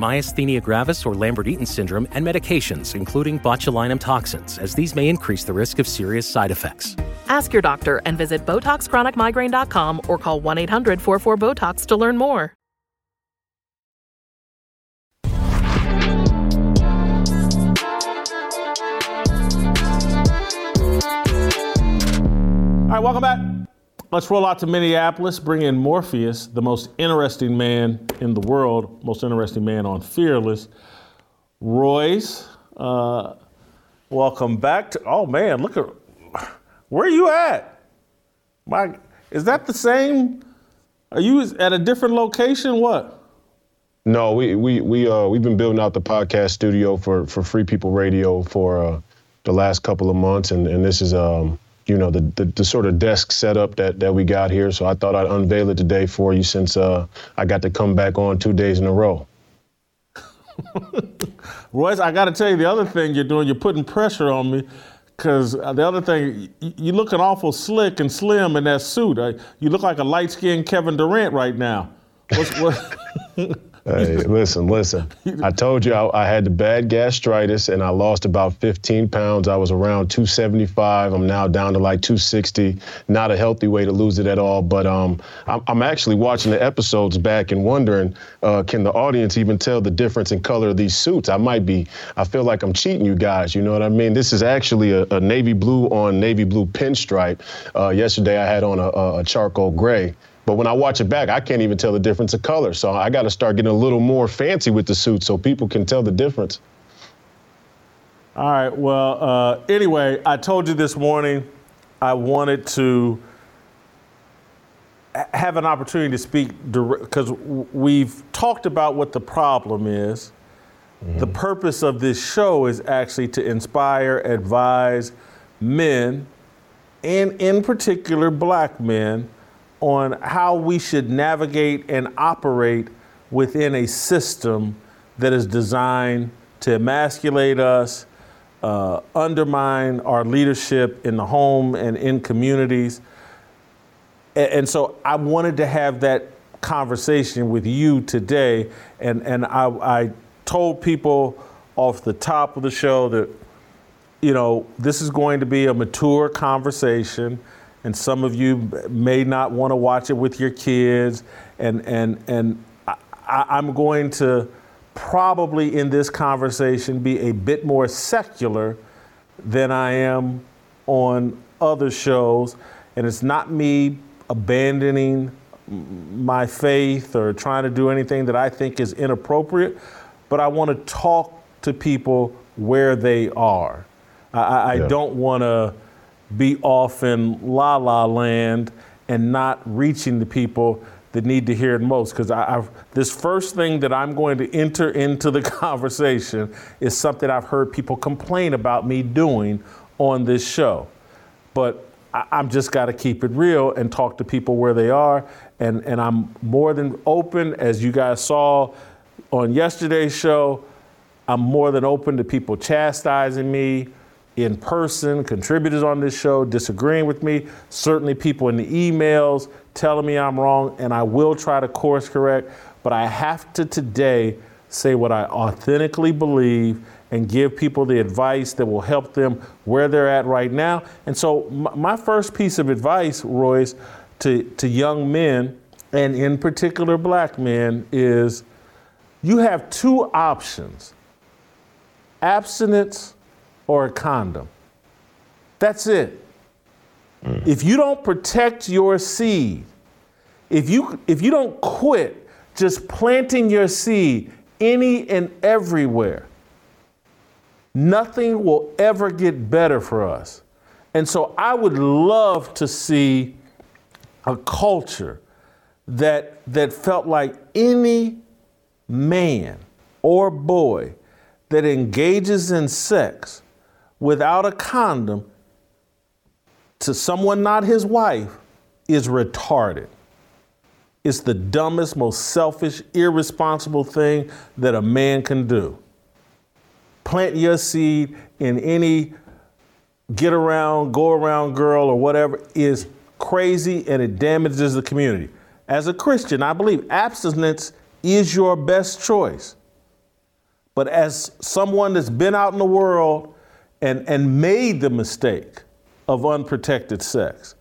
myasthenia gravis or Lambert-Eaton syndrome, and medications, including botulinum toxins, as these may increase the risk of serious side effects. Ask your doctor and visit BotoxChronicMigraine.com or call 1 800 44 Botox to learn more. All right, welcome back. Let's roll out to Minneapolis, bring in Morpheus, the most interesting man in the world, most interesting man on Fearless. Royce, uh, welcome back to. Oh man, look at where are you at? My, is that the same? Are you at a different location? What? No, we we we uh we've been building out the podcast studio for for Free People Radio for uh, the last couple of months, and and this is um you know the, the, the sort of desk setup that that we got here. So I thought I'd unveil it today for you since uh I got to come back on two days in a row. Royce, I got to tell you the other thing you're doing. You're putting pressure on me. Because the other thing, you're looking awful slick and slim in that suit. Uh, You look like a light skinned Kevin Durant right now. What's, what? Hey, listen, listen. I told you I, I had the bad gastritis and I lost about 15 pounds. I was around 275. I'm now down to like 260. Not a healthy way to lose it at all. But um, I'm, I'm actually watching the episodes back and wondering, uh, can the audience even tell the difference in color of these suits? I might be. I feel like I'm cheating you guys. You know what I mean? This is actually a, a navy blue on navy blue pinstripe. Uh, yesterday I had on a, a a charcoal gray. But when I watch it back, I can't even tell the difference of color. So I got to start getting a little more fancy with the suit so people can tell the difference. All right. Well, uh, anyway, I told you this morning I wanted to have an opportunity to speak because we've talked about what the problem is. The purpose of this show is actually to inspire, advise men, and in particular black men, on how we should navigate and operate within a system that is designed to emasculate us, uh, undermine our leadership in the home and in communities. A- And, so I wanted to have that conversation with you today. And, and I, I told people off the top of the show that, you know, this is going to be a mature conversation. And some of you may not want to watch it with your kids. And, and, and I, I'm going to probably in this conversation be a bit more secular than I am on other shows. And it's not me abandoning my faith or trying to do anything that I think is inappropriate, but I want to talk to people where they are. I, I I Yeah. don't want to be off in la la land and not reaching the people that need to hear it most. Because this first thing that I'm going to enter into the conversation is something I've heard people complain about me doing on this show. But I, I'm just got to keep it real and talk to people where they are. And, and I'm more than open, as you guys saw on yesterday's show, I'm more than open to people chastising me in person, contributors on this show disagreeing with me, certainly people in the emails telling me I'm wrong, and I will try to course correct. But I have to today say what I authentically believe and give people the advice that will help them where they're at right now. And so, my first piece of advice, Royce, to, to young men, and in particular black men, is you have two options abstinence or a condom. That's it. Mm. If you don't protect your seed, if you if you don't quit just planting your seed any and everywhere, nothing will ever get better for us. And so I would love to see a culture that, that felt like any man or boy that engages in sex without a condom to someone not his wife is retarded. It's the dumbest, most selfish, irresponsible thing that a man can do plant your seed in any get around, go around girl or whatever is crazy and it damages the community. As a Christian, I believe abstinence is your best choice. But as someone that's been out in the world and, and made the mistake of unprotected sex,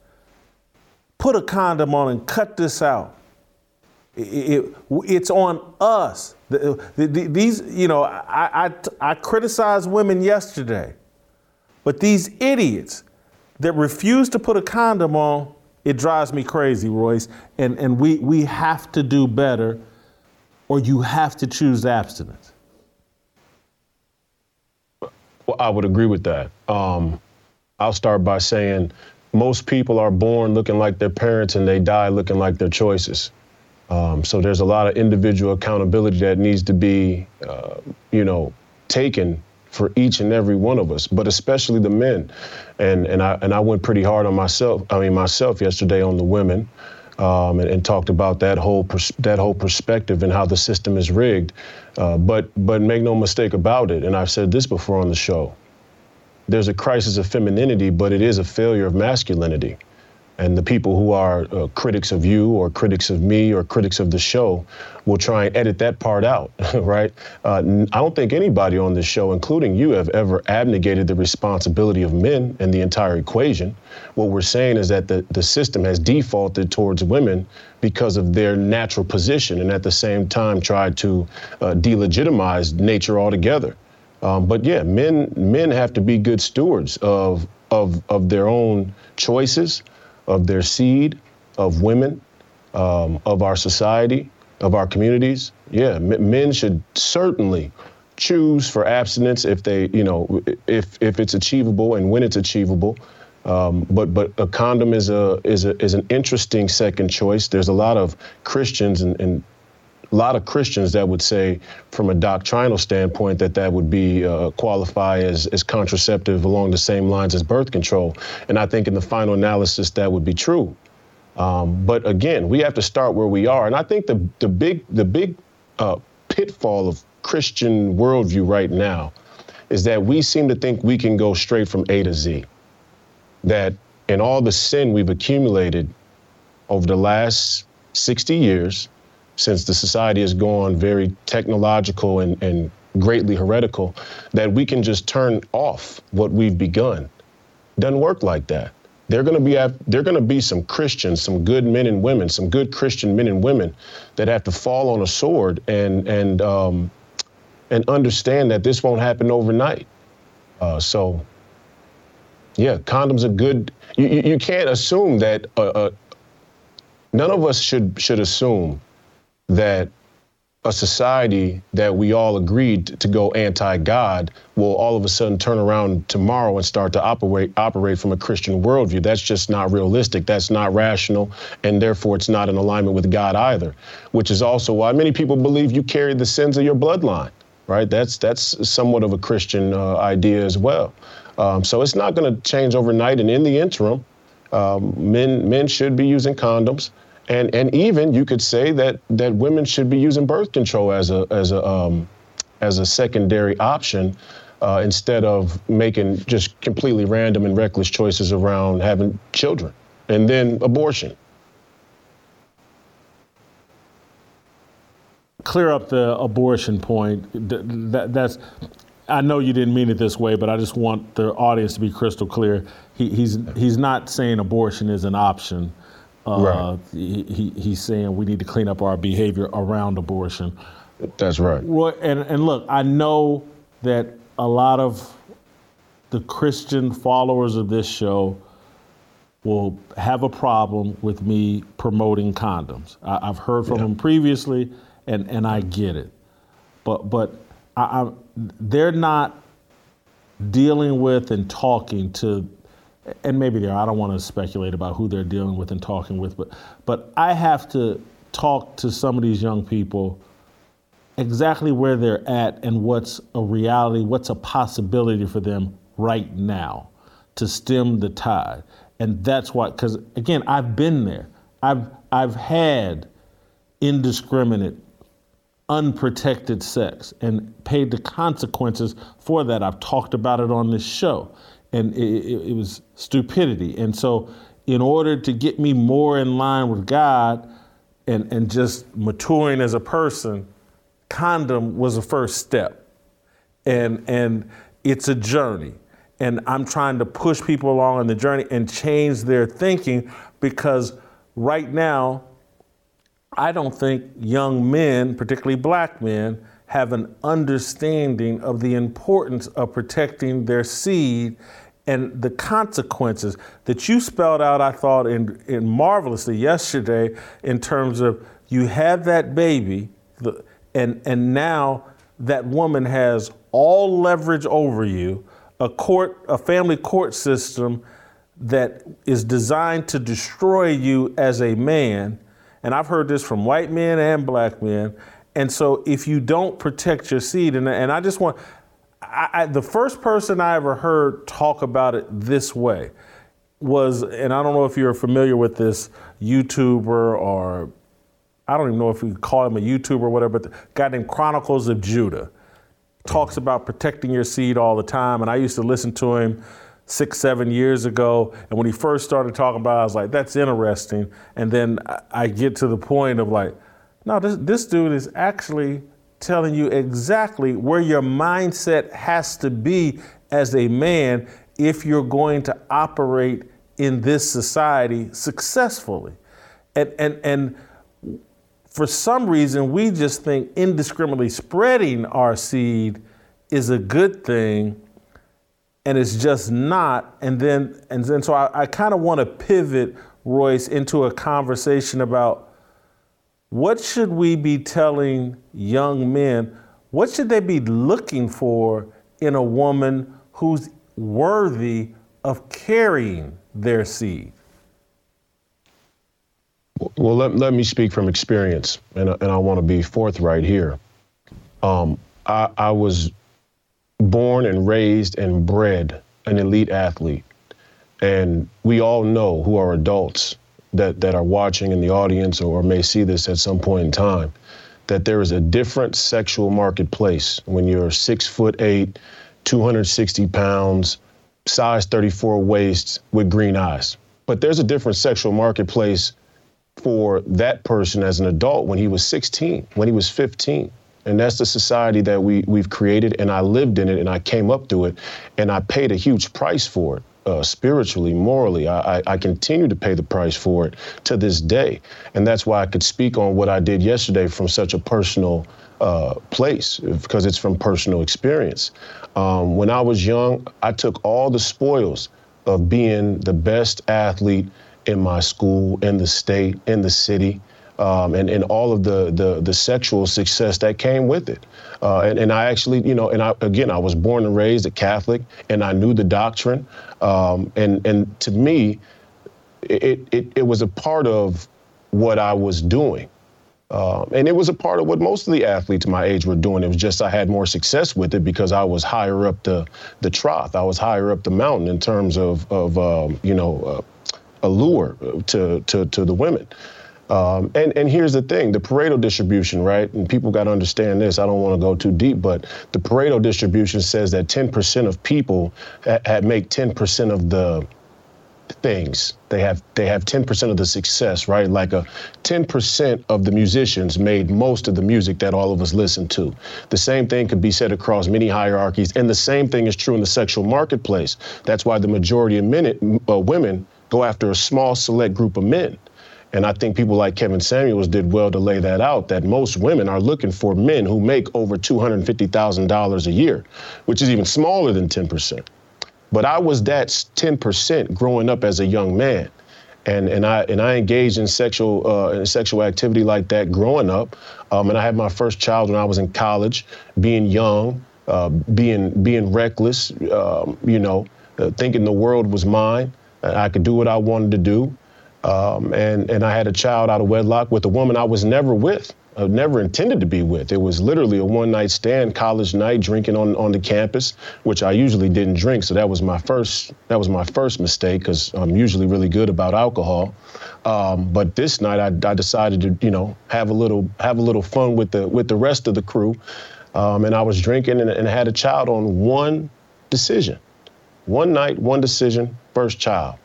put a condom on and cut this out. It, it, it's on us the, the, these, you know, I, I, I criticized women yesterday, but these idiots that refuse to put a condom on, it drives me crazy, Royce. And, and we, we have to do better, or you have to choose abstinence. Well, I would agree with that. Um, I'll start by saying most people are born looking like their parents and they die looking like their choices. Um, so there's a lot of individual accountability that needs to be, uh, you know, taken for each and every one of us, but especially the men. And and I and I went pretty hard on myself. I mean myself yesterday on the women, um, and, and, talked about that whole pers- that whole perspective and how the system is rigged. Uh, but but make no mistake about it. And I've said this before on the show. There's a crisis of femininity, but it is a failure of masculinity and the people who are uh, critics of you or critics of me or critics of the show will try and edit that part out, right? Uh, I don't think anybody on this show, including you, have ever abnegated the responsibility of men in the entire equation. What we're saying is that the, the system has defaulted towards women because of their natural position and at the same time tried to uh, delegitimize nature altogether. Um, but yeah, men men have to be good stewards of of of their own choices, of their seed, of women, um, of our society, of our communities. Yeah, m- men should certainly choose for abstinence if they, you know, if if it's achievable and when it's achievable. Um, but but a condom is a is a is an interesting second choice. There's a lot of Christians and, and a lot of Christians that would say, from a doctrinal standpoint, that that would be uh, qualify as, as contraceptive along the same lines as birth control. And I think in the final analysis, that would be true. Um, but again, we have to start where we are. And I think the, the big, the big uh, pitfall of Christian worldview right now is that we seem to think we can go straight from A to Z. That in all the sin we've accumulated over the last 60 years, since the society has gone very technological and, and greatly heretical, that we can just turn off what we've begun. Doesn't work like that. They're going to be they're going to be some Christians, some good men and women, some good Christian men and women that have to fall on a sword and and um, and understand that this won't happen overnight. Uh, so, yeah, condoms are good. You, you, you can't assume that. Uh, uh, none of us should should assume that a society that we all agreed to go anti-God will all of a sudden turn around tomorrow and start to operate operate from a Christian worldview. That's just not realistic. That's not rational, and therefore it's not in alignment with God either. Which is also why many people believe you carry the sins of your bloodline. Right? That's that's somewhat of a Christian uh, idea as well. Um, so it's not going to change overnight. And in the interim, um, men men should be using condoms. And, and even you could say that, that women should be using birth control as a, as a, um, as a secondary option uh, instead of making just completely random and reckless choices around having children and then abortion. Clear up the abortion point. That, that's, I know you didn't mean it this way, but I just want the audience to be crystal clear. He, he's, he's not saying abortion is an option. Uh, right. he, he's saying we need to clean up our behavior around abortion. That's right. Well, and, and look, I know that a lot of the Christian followers of this show will have a problem with me promoting condoms. I, have heard from yeah. them previously, and, and I get it. But but I, I, they're not dealing with and talking to and maybe they are. I don't want to speculate about who they're dealing with and talking with, but but I have to talk to some of these young people exactly where they're at and what's a reality, what's a possibility for them right now to stem the tide. And that's why cuz again, I've been there. I've I've had indiscriminate unprotected sex and paid the consequences for that. I've talked about it on this show and it, it, it was stupidity. And so, in order to get me more in line with God and, and just maturing as a person, condom was a first step. And, and it's a journey. And I'm trying to push people along on the journey and change their thinking because right now, I don't think young men, particularly black men, have an understanding of the importance of protecting their seed and the consequences that you spelled out, I thought, in, in marvelously yesterday in terms of you have that baby, and, and now that woman has all leverage over you, a court, a family court system that is designed to destroy you as a man. And I've heard this from white men and black men. And so if you don't protect your seed, and, and I just want, I, I, the first person I ever heard talk about it this way was, and I don't know if you're familiar with this YouTuber or I don't even know if we call him a YouTuber or whatever, but guy named Chronicles of Judah talks about protecting your seed all the time. And I used to listen to him six, seven years ago. And when he first started talking about it, I was like, that's interesting. And then I get to the point of like, no, this, this dude is actually telling you exactly where your mindset has to be as a man if you're going to operate in this society successfully. And, and, and for some reason, we just think indiscriminately spreading our seed is a good thing, and it's just not. And then, and then so I, I kind of want to pivot, Royce, into a conversation about what should we be telling young men? What should they be looking for in a woman who's worthy of carrying their seed? Well, let, let me speak from experience, and, and I want to be forthright here. Um, I, I was born and raised and bred an elite athlete. And we all know who are adults that, that are watching in the audience or may see this at some point in time that there is a different sexual marketplace when you're six foot eight, 260 pounds, size 34 waist with green eyes. But there's a different sexual marketplace for that person as an adult when he was 16, when he was 15. And that's the society that we, we've created, and I lived in it, and I came up through it, and I paid a huge price for it uh, spiritually, morally. I, I, I, continue to pay the price for it to this day. And that's why I could speak on what I did yesterday from such a personal uh, place, because it's from personal experience. Um, when I was young, I took all the spoils of being the best athlete in my school, in the state, in the city. um, and, and all of the, the, the sexual success that came with it. Uh, and, and I actually, you know, and I, again, I was born and raised a Catholic, and I knew the doctrine. Um, and, and to me, it, it, it was a part of what I was doing. Uh, and it was a part of what most of the athletes my age were doing. It was just I had more success with it because I was higher up the the trough. I was higher up the mountain in terms of of um, you know uh, allure to to to the women. Um, and and here's the thing: the Pareto distribution, right? And people got to understand this. I don't want to go too deep, but the Pareto distribution says that 10% of people ha- ha- make 10% of the things. They have they have 10% of the success, right? Like a 10% of the musicians made most of the music that all of us listen to. The same thing could be said across many hierarchies, and the same thing is true in the sexual marketplace. That's why the majority of men, uh, women go after a small select group of men. And I think people like Kevin Samuels did well to lay that out that most women are looking for men who make over $250,000 a year, which is even smaller than 10%. But I was that 10% growing up as a young man. And, and I and I engaged in sexual uh, in sexual activity like that growing up, um, and I had my first child when I was in college, being young, uh, being being reckless, um, you know, uh, thinking the world was mine, I could do what I wanted to do, um, and and I had a child out of wedlock with a woman I was never with. I never intended to be with. It was literally a one night stand, college night, drinking on, on the campus, which I usually didn't drink. So that was my first that was my first mistake because I'm usually really good about alcohol. Um, but this night I, I, decided to you know have a little have a little fun with the with the rest of the crew, um, and I was drinking and, and had a child on one decision, one night, one decision, first child.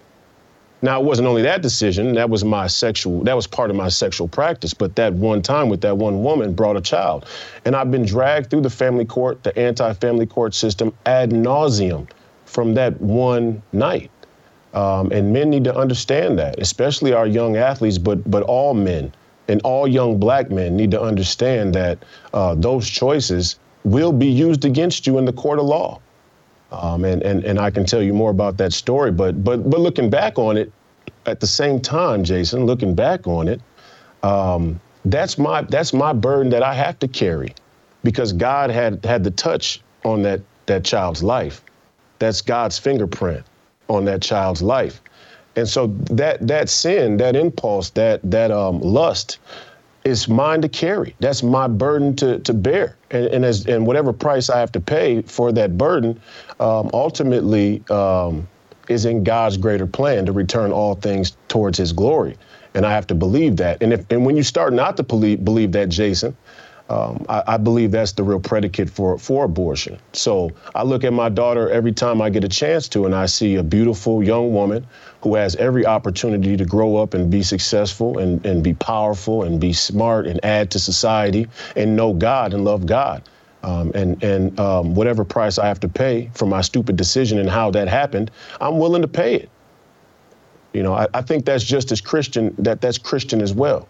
Now, it wasn't only that decision, that was my sexual, that was part of my sexual practice, but that one time with that one woman brought a child. And I've been dragged through the family court, the anti family court system ad nauseum from that one night. Um, and men need to understand that, especially our young athletes, but, but all men and all young black men need to understand that uh, those choices will be used against you in the court of law. Um, and, and, and I can tell you more about that story. But, but, but looking back on it, at the same time, Jason, looking back on it, um, that's, my, that's my burden that I have to carry because God had, had the touch on that, that child's life. That's God's fingerprint on that child's life. And so that, that sin, that impulse, that, that um, lust, is mine to carry. That's my burden to, to bear. And, and, as, and whatever price I have to pay for that burden, um, ultimately um, is in God's greater plan to return all things towards his glory. And I have to believe that. And, if, and when you start not to believe, believe that, Jason, um, I, I, believe that's the real predicate for, for abortion. So I look at my daughter every time I get a chance to, and I see a beautiful young woman who has every opportunity to grow up and be successful and, and be powerful and be smart and add to society and know God and love God. Um, and and um, whatever price I have to pay for my stupid decision and how that happened, I'm willing to pay it. You know, I, I think that's just as Christian. That that's Christian as well.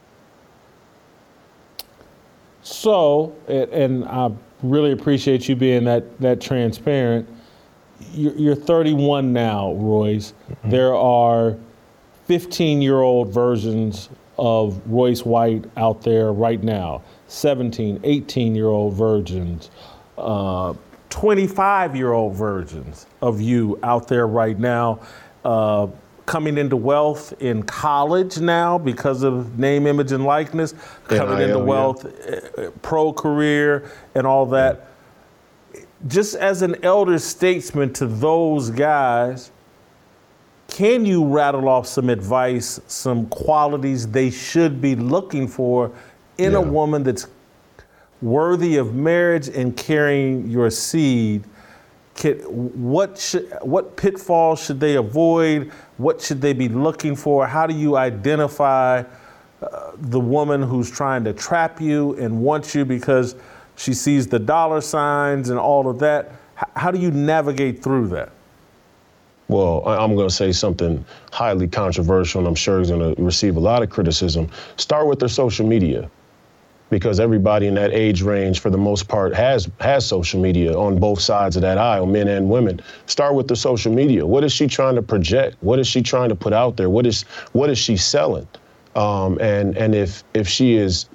So, and I really appreciate you being that that transparent. You're 31 now, Royce. Mm-hmm. There are 15 year old versions of Royce White out there right now 17, 18 year old versions, 25 uh, year old versions of you out there right now. Uh, coming into wealth in college now because of name, image, and likeness, coming into wealth, yeah. Uh, pro career, and all that. Just as an elder statesman to those guys, can you rattle off some advice, some qualities they should be looking for in yeah. a woman that's worthy of marriage and carrying your seed? Can, what should, what pitfalls should they avoid? What should they be looking for? How do you identify uh, the woman who's trying to trap you and wants you because she sees the dollar signs and all of that? H- how do you navigate through that? Well, I'm going to say something highly controversial, and I'm sure he's going to receive a lot of criticism. Start with their social media because everybody in that age range, for the most part, has has social media on both sides of that aisle, men and women. Start with the social media. What is she trying to project? What is she trying to put out there? What is what is she selling? Um, and and if if she is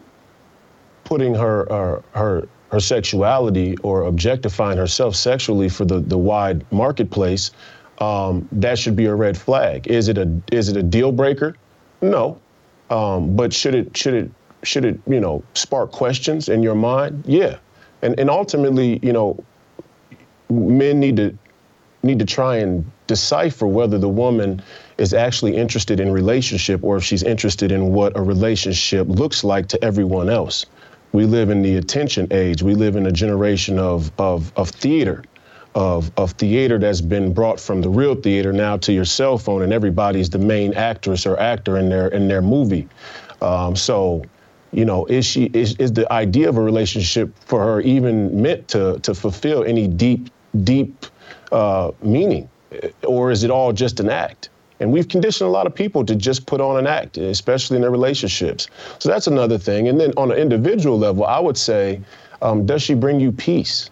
putting her her her, her sexuality or objectifying herself sexually for the, the wide marketplace, um, that should be a red flag. Is it a is it a deal breaker? No, um, but should it should it should it you know spark questions in your mind? Yeah, and and ultimately you know men need to need to try and decipher whether the woman is actually interested in relationship or if she's interested in what a relationship looks like to everyone else. We live in the attention age. We live in a generation of of, of theater. Of, of theater that's been brought from the real theater now to your cell phone, and everybody's the main actress or actor in their in their movie. Um, so, you know, is she is, is the idea of a relationship for her even meant to to fulfill any deep deep uh, meaning, or is it all just an act? And we've conditioned a lot of people to just put on an act, especially in their relationships. So that's another thing. And then on an individual level, I would say, um, does she bring you peace?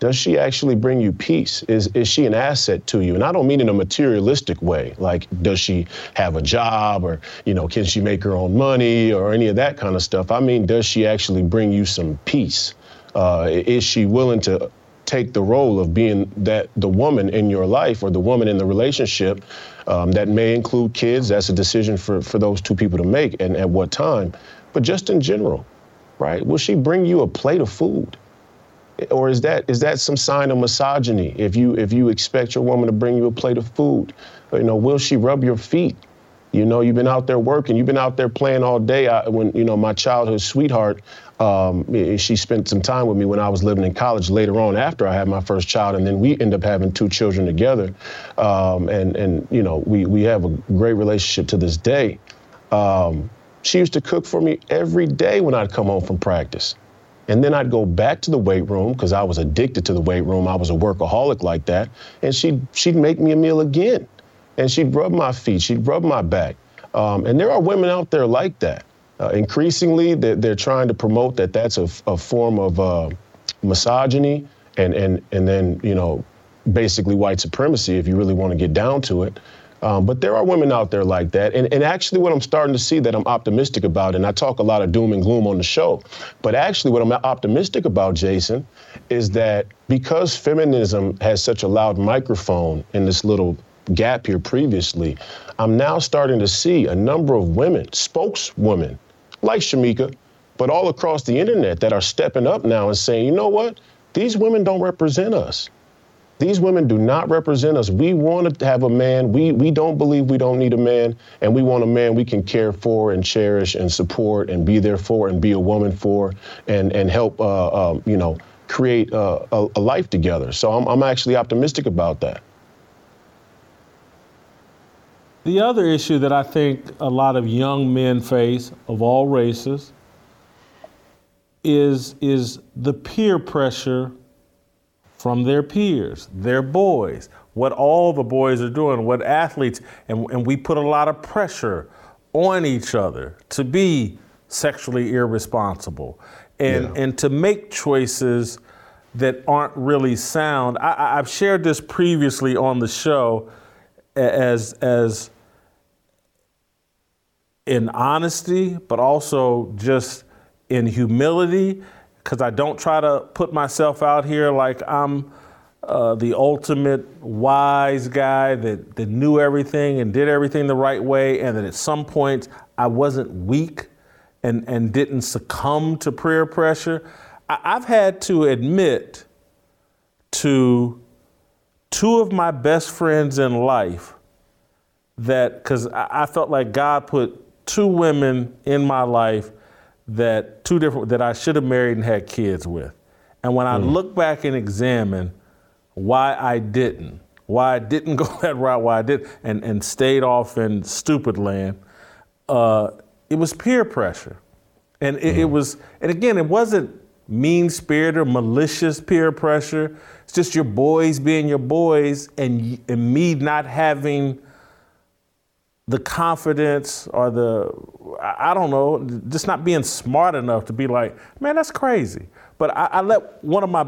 Does she actually bring you peace? Is, is she an asset to you? And I don't mean in a materialistic way, like does she have a job or, you know, can she make her own money or any of that kind of stuff. I mean, does she actually bring you some peace? Uh, is she willing to take the role of being that the woman in your life or the woman in the relationship um, that may include kids that's a decision for, for those two people to make and at what time but just in general right will she bring you a plate of food or is that is that some sign of misogyny if you if you expect your woman to bring you a plate of food you know will she rub your feet you know, you've been out there working, you've been out there playing all day. I, when, you know, my childhood sweetheart, um, she spent some time with me when I was living in college later on after I had my first child. And then we end up having two children together. Um, and, and, you know, we, we have a great relationship to this day. Um, she used to cook for me every day when I'd come home from practice. And then I'd go back to the weight room because I was addicted to the weight room. I was a workaholic like that. And she'd, she'd make me a meal again and she'd rub my feet, she'd rub my back. Um, and there are women out there like that. Uh, increasingly, they're, they're, trying to promote that that's a, a form of uh, misogyny and, and, and then, you know, basically white supremacy if you really want to get down to it. Um, but there are women out there like that. And, and actually, what I'm starting to see that I'm optimistic about, and I talk a lot of doom and gloom on the show, but actually, what I'm optimistic about, Jason, is that because feminism has such a loud microphone in this little gap here previously, I'm now starting to see a number of women, spokeswomen, like Shamika, but all across the internet that are stepping up now and saying, you know what? These women don't represent us. These women do not represent us. We want to have a man. We, we don't believe we don't need a man, and we want a man we can care for and cherish and support and be there for and be a woman for and, and help, uh, uh, you know, create uh, a, a life together. So I'm, I'm actually optimistic about that. The other issue that I think a lot of young men face of all races is, is the peer pressure from their peers, their boys, what all the boys are doing, what athletes, and, and we put a lot of pressure on each other to be sexually irresponsible and, yeah. and to make choices that aren't really sound. I, have shared this previously on the show as, as in honesty, but also just in humility, because I don't try to put myself out here like I'm uh, the ultimate wise guy that, that knew everything and did everything the right way, and that at some point I wasn't weak and, and didn't succumb to prayer pressure. I, I've had to admit to two of my best friends in life that, because I, I felt like God put two women in my life that two different that I should have married and had kids with. And when I mm. look back and examine why I didn't, why I didn't go that route, why I did, and, and stayed off in stupid land, uh, it was peer pressure. And it, mm. it was, and again, it wasn't mean spirited or malicious peer pressure. It's just your boys being your boys and, and me not having the confidence or the I don't know, just not being smart enough to be like, man, that's crazy. But I, I let one of my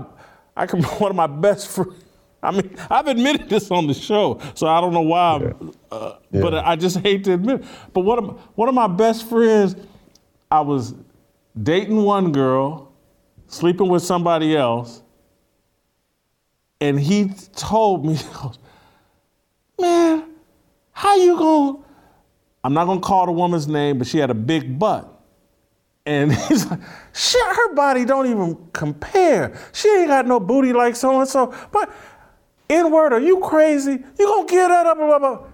I can one of my best friends I mean, I've admitted this on the show, so I don't know why. I'm, uh, Yeah. But I just hate to admit. It. But one of one of my best friends, I was dating one girl, sleeping with somebody else, and he told me, he goes, "Man, how you gonna?" I'm not gonna call the woman's name, but she had a big butt. And he's like, shit, her body don't even compare. She ain't got no booty like so and so. But N word, are you crazy? You gonna give that up? Blah, blah, blah.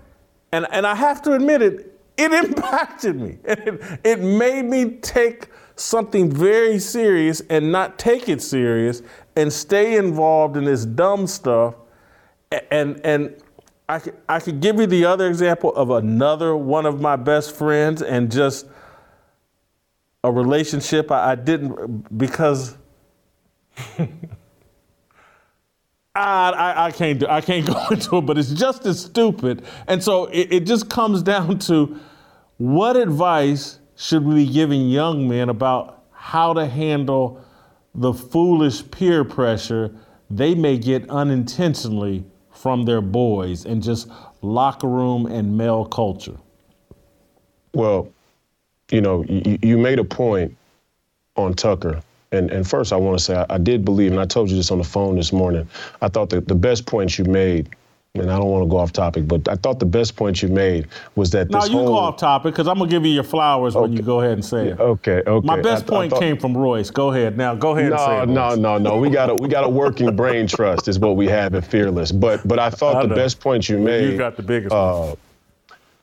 And, and I have to admit it, it impacted me. It, it made me take something very serious and not take it serious and stay involved in this dumb stuff. And, and I, could, I could give you the other example of another one of my best friends and just a relationship I, I didn't because I, I, I can't do I can't go into it, but it's just as stupid. And so it, it just comes down to what advice should we be giving young men about how to handle the foolish peer pressure they may get unintentionally from their boys and just locker room and male culture? Well, you know, you, you made a point on Tucker. And, and first, I want to say I, I did believe, and I told you this on the phone this morning. I thought that the best point you made, and I don't want to go off topic, but I thought the best point you made was that Now this you whole. go off topic because I'm gonna give you your flowers when you go ahead and say it. Okay, okay. My best I th- I point thought- came from Royce. Go ahead now. Go ahead and say No, it. no, no, no. We got a we got a working brain trust is what we have at Fearless. But but I thought I the best point you made. You got the biggest Uh,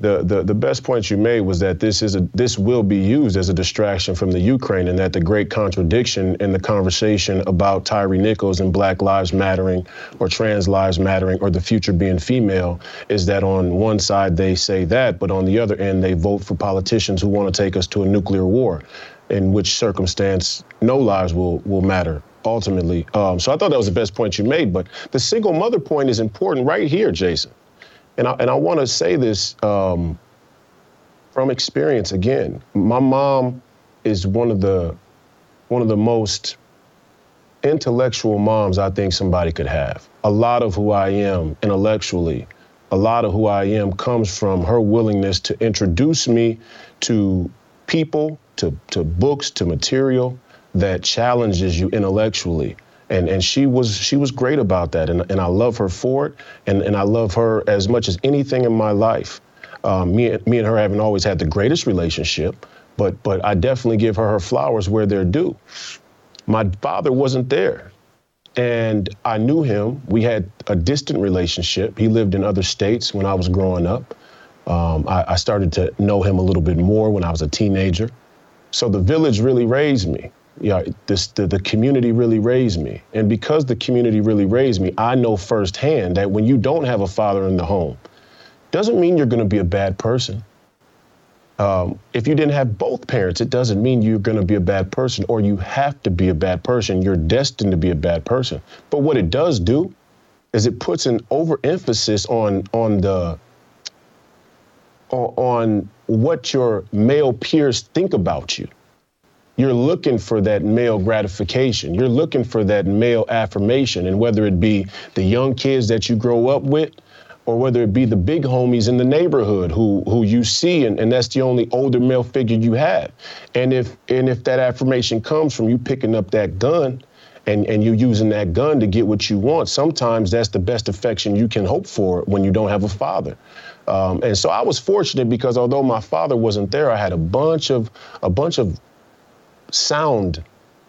the, the the best point you made was that this is a this will be used as a distraction from the Ukraine, and that the great contradiction in the conversation about Tyre Nichols and Black Lives Mattering, or trans lives mattering, or the future being female, is that on one side they say that, but on the other end they vote for politicians who want to take us to a nuclear war, in which circumstance no lives will will matter ultimately. Um, so I thought that was the best point you made. But the single mother point is important right here, Jason. And I, and I want to say this um, from experience again. My mom is one of the one of the most intellectual moms I think somebody could have. A lot of who I am intellectually, a lot of who I am comes from her willingness to introduce me to people, to, to books, to material that challenges you intellectually. And, and she was she was great about that, and, and I love her for it, and, and I love her as much as anything in my life. Um, me, me and her haven't always had the greatest relationship, but but I definitely give her her flowers where they're due. My father wasn't there, and I knew him. We had a distant relationship. He lived in other states when I was growing up. Um, I, I started to know him a little bit more when I was a teenager. So the village really raised me. Yeah, this, the, the community really raised me. And because the community really raised me, I know firsthand that when you don't have a father in the home, doesn't mean you're going to be a bad person. Um, if you didn't have both parents, it doesn't mean you're going to be a bad person or you have to be a bad person. You're destined to be a bad person. But what it does do is it puts an overemphasis on on the on what your male peers think about you. You're looking for that male gratification. You're looking for that male affirmation. And whether it be the young kids that you grow up with, or whether it be the big homies in the neighborhood who who you see and, and that's the only older male figure you have. And if and if that affirmation comes from you picking up that gun and, and you using that gun to get what you want, sometimes that's the best affection you can hope for when you don't have a father. Um, and so I was fortunate because although my father wasn't there, I had a bunch of a bunch of sound,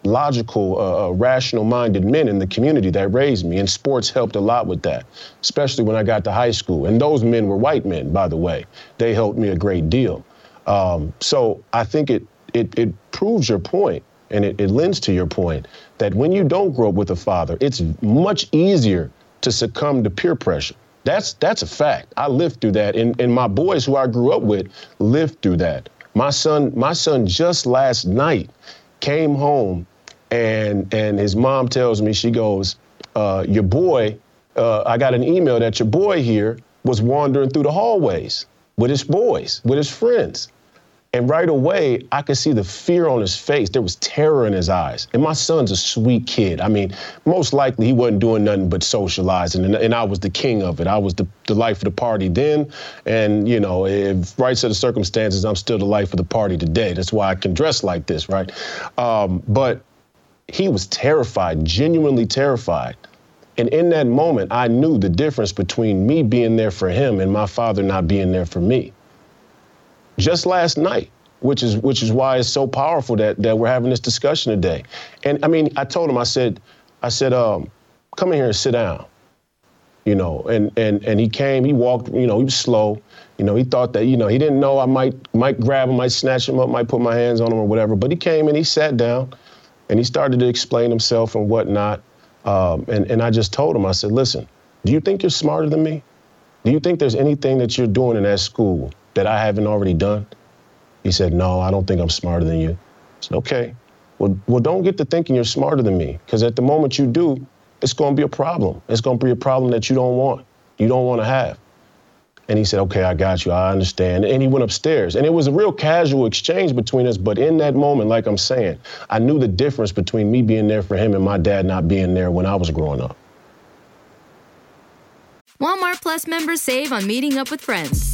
logical, uh, uh, rational-minded men in the community that raised me, and sports helped a lot with that, especially when I got to high school. And those men were white men, by the way. They helped me a great deal. Um, so I think it it it proves your point, and it, it lends to your point that when you don't grow up with a father, it's much easier to succumb to peer pressure. That's that's a fact. I lived through that, and, and my boys who I grew up with lived through that. My son, my son just last night came home and and his mom tells me, she goes, uh, your boy, uh, I got an email that your boy here was wandering through the hallways with his boys, with his friends. And right away, I could see the fear on his face. There was terror in his eyes. And my son's a sweet kid. I mean, most likely he wasn't doing nothing but socializing, and, and I was the king of it. I was the, the life of the party then, and you know, if right set of circumstances, I'm still the life of the party today. That's why I can dress like this, right? Um, but he was terrified, genuinely terrified. And in that moment, I knew the difference between me being there for him and my father not being there for me just last night, which is which is why it's so powerful that that we're having this discussion today. And I mean, I told him, I said, I said, um, come in here and sit down. You know, and and and he came, he walked, you know, he was slow. You know, he thought that, you know, he didn't know I might might grab him, might snatch him up, might put my hands on him or whatever. But he came and he sat down and he started to explain himself and whatnot. Um, and, and I just told him, I said, listen, do you think you're smarter than me? Do you think there's anything that you're doing in that school that I haven't already done? He said, No, I don't think I'm smarter than you. I said, Okay. Well, well don't get to thinking you're smarter than me, because at the moment you do, it's going to be a problem. It's going to be a problem that you don't want, you don't want to have. And he said, Okay, I got you. I understand. And he went upstairs. And it was a real casual exchange between us. But in that moment, like I'm saying, I knew the difference between me being there for him and my dad not being there when I was growing up. Walmart Plus members save on meeting up with friends.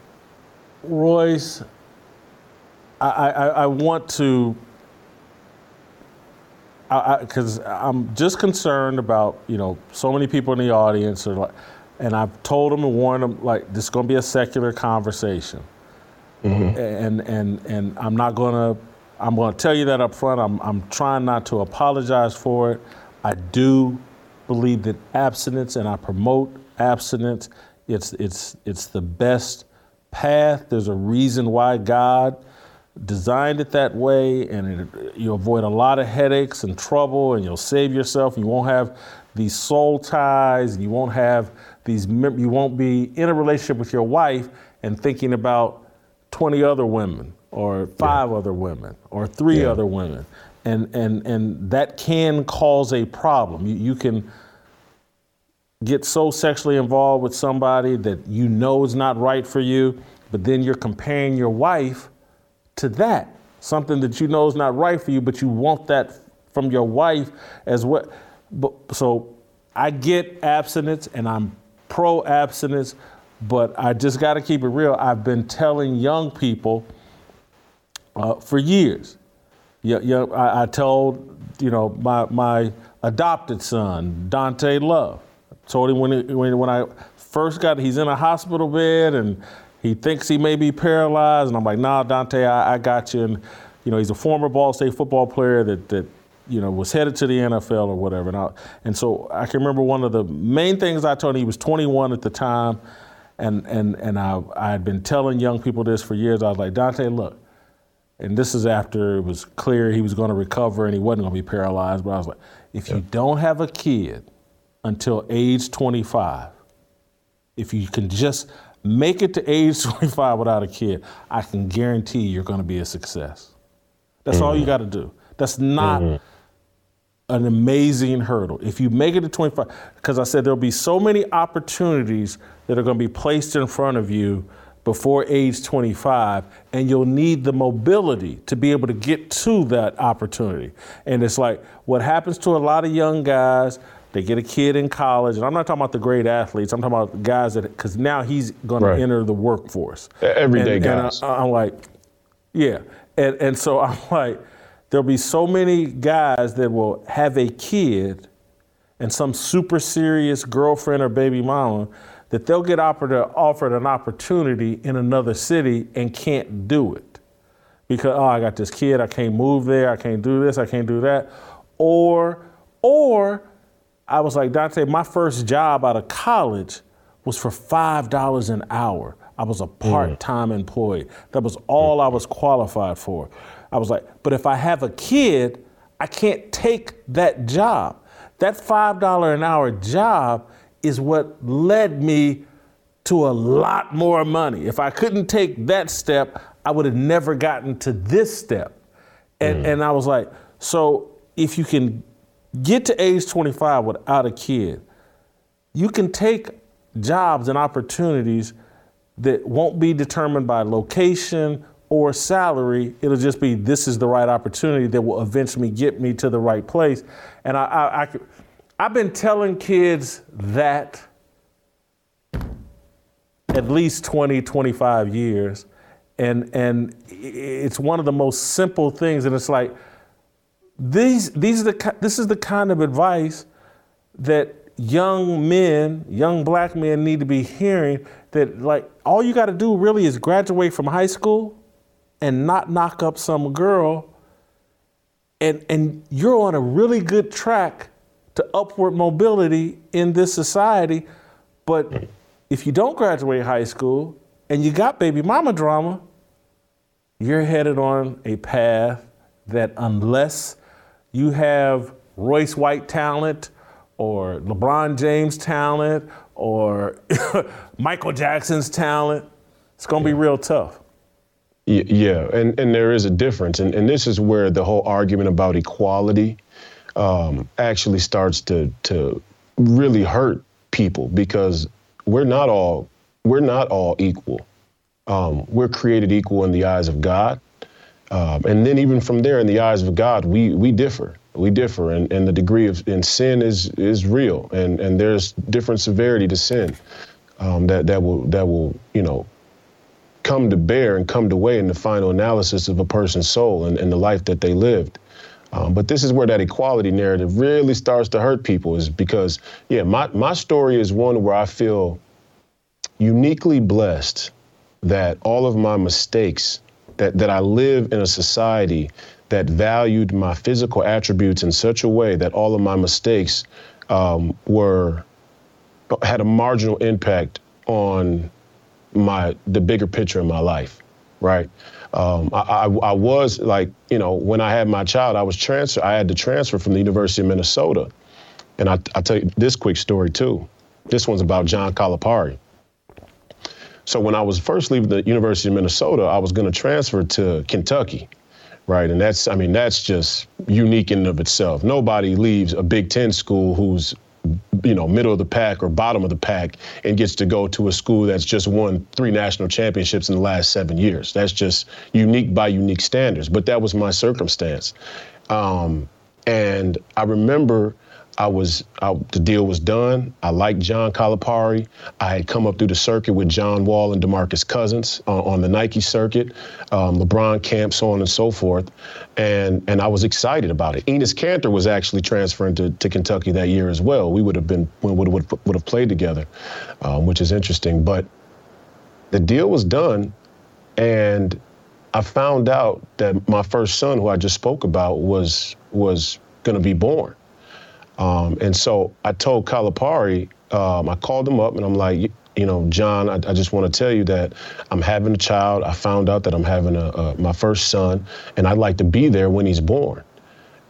Royce, I, I, I want to, because I'm just concerned about, you know, so many people in the audience are like, and I've told them and warned them, like, this is going to be a secular conversation. Mm-hmm. And, and, and I'm not going to, I'm going to tell you that up front. I'm, I'm trying not to apologize for it. I do believe that abstinence, and I promote abstinence. It's, it's, it's the best path. There's a reason why God designed it that way, and it, you avoid a lot of headaches and trouble, and you'll save yourself. You won't have these soul ties. You won't have these. You won't be in a relationship with your wife and thinking about 20 other women, or five yeah. other women, or three yeah. other women, and and and that can cause a problem. You, you can get so sexually involved with somebody that you know is not right for you, but then you're comparing your wife to that, something that you know is not right for you, but you want that from your wife as well. But, so I get abstinence and I'm pro abstinence, but I just got to keep it real. I've been telling young people uh, for years. Yeah, yeah, I, I told you know my my adopted son Dante Love told him when, it, when, when I first got, he's in a hospital bed and he thinks he may be paralyzed. And I'm like, nah, Dante, I, I got you. And, you know, he's a former Ball State football player that, that you know, was headed to the NFL or whatever. And, I, and so I can remember one of the main things I told him, he was 21 at the time. And, and, and I, I had been telling young people this for years. I was like, Dante, look, and this is after it was clear he was going to recover and he wasn't going to be paralyzed. But I was like, if you don't have a kid until age 25. If you can just make it to age 25 without a kid, I can guarantee you're going to be a success. That's mm-hmm. all you mm-hmm. got to do. That's not mm-hmm. an amazing hurdle. If you make it to 25, because I said there'll be so many opportunities that are going to be placed in front of you before age 25, and you'll need the mobility to be able to get to that opportunity. And it's like what happens to a lot of young guys they get a kid in college, and I'm not talking about the great athletes. I'm talking about guys that, because now he's going right. to enter the workforce. Everyday and, guys. And I, I'm like, yeah. And, and so I'm like, there'll be so many guys that will have a kid and some super serious girlfriend or baby mama that they'll get offered, offered an opportunity in another city and can't do it. Because, oh, I got this kid, I can't move there, I can't do this, I can't do that. Or, or, I was like, Dante, my first job out of college was for $5 an hour. I was a mm. part-time employee. That was all I was qualified for. I was like, but if I have a kid, I can't take that job. That $5 an hour job is what led me to a lot more money. If I couldn't take that step, I would have never gotten to this step. And, mm. and I was like, so if you can get to age 25 without a kid, you can take jobs and opportunities that won't be determined by location or salary. It'll just be this is the right opportunity that will eventually get me to the right place. And I, I, I I've been telling kids that at least 20, 25 years. And, and it's one of the most simple things. And it's like, these, these are the, this is the kind of advice that young men, young black men need to be hearing that like all you got to do really is graduate from high school and not knock up some girl and and you're on a really good track to upward mobility in this society but if you don't graduate high school and you got baby mama drama you're headed on a path that unless you have Royce White talent or LeBron James talent or Michael Jackson's talent, it's going to be real tough. Yeah, and, and there is a difference. And, and this is where the whole argument about equality um, actually starts to, to really hurt people because we're not all, we're not all equal. Um, we're created equal in the eyes of God. Um, and then even from there, in the eyes of God, we, we differ. We differ, and, and the degree of and sin is is real, and, and there's different severity to sin um, that that will that will you know come to bear and come to weigh in the final analysis of a person's soul and, and the life that they lived. Um, but this is where that equality narrative really starts to hurt people, is because yeah, my my story is one where I feel uniquely blessed that all of my mistakes that that I live in a society that valued my physical attributes in such a way that all of my mistakes um, were had a marginal impact on my the bigger picture in my life, right? Um, I, I, I was like, you know, when I had my child, I was transfer. I had to transfer from the University of Minnesota, and I, I tell you this quick story too. This one's about John Calipari. So when I was first leaving the University of Minnesota, I was going to transfer to Kentucky, right? And that's, I mean, that's just unique in and of itself. Nobody leaves a Big Ten school who's, you know, middle of the pack or bottom of the pack and gets to go to a school that's just won three national championships in the last seven years. That's just unique by unique standards. But that was my circumstance. Um, and I remember I was I, the deal was done. I liked John Calipari. I had come up through the circuit with John Wall and DeMarcus Cousins uh, on the Nike circuit, um, LeBron camp, so on and so forth, and and I was excited about it. Enes Kanter was actually transferring to, to Kentucky that year as well. We would have been would would would have played together, um, which is interesting. But the deal was done, and I found out that my first son, who I just spoke about, was was going to be born. Um, and so I told Calipari, um, I called him up and I'm like, you know, John, I, I just want to tell you that I'm having a child. I found out that I'm having a, a, my first son, and I'd like to be there when he's born.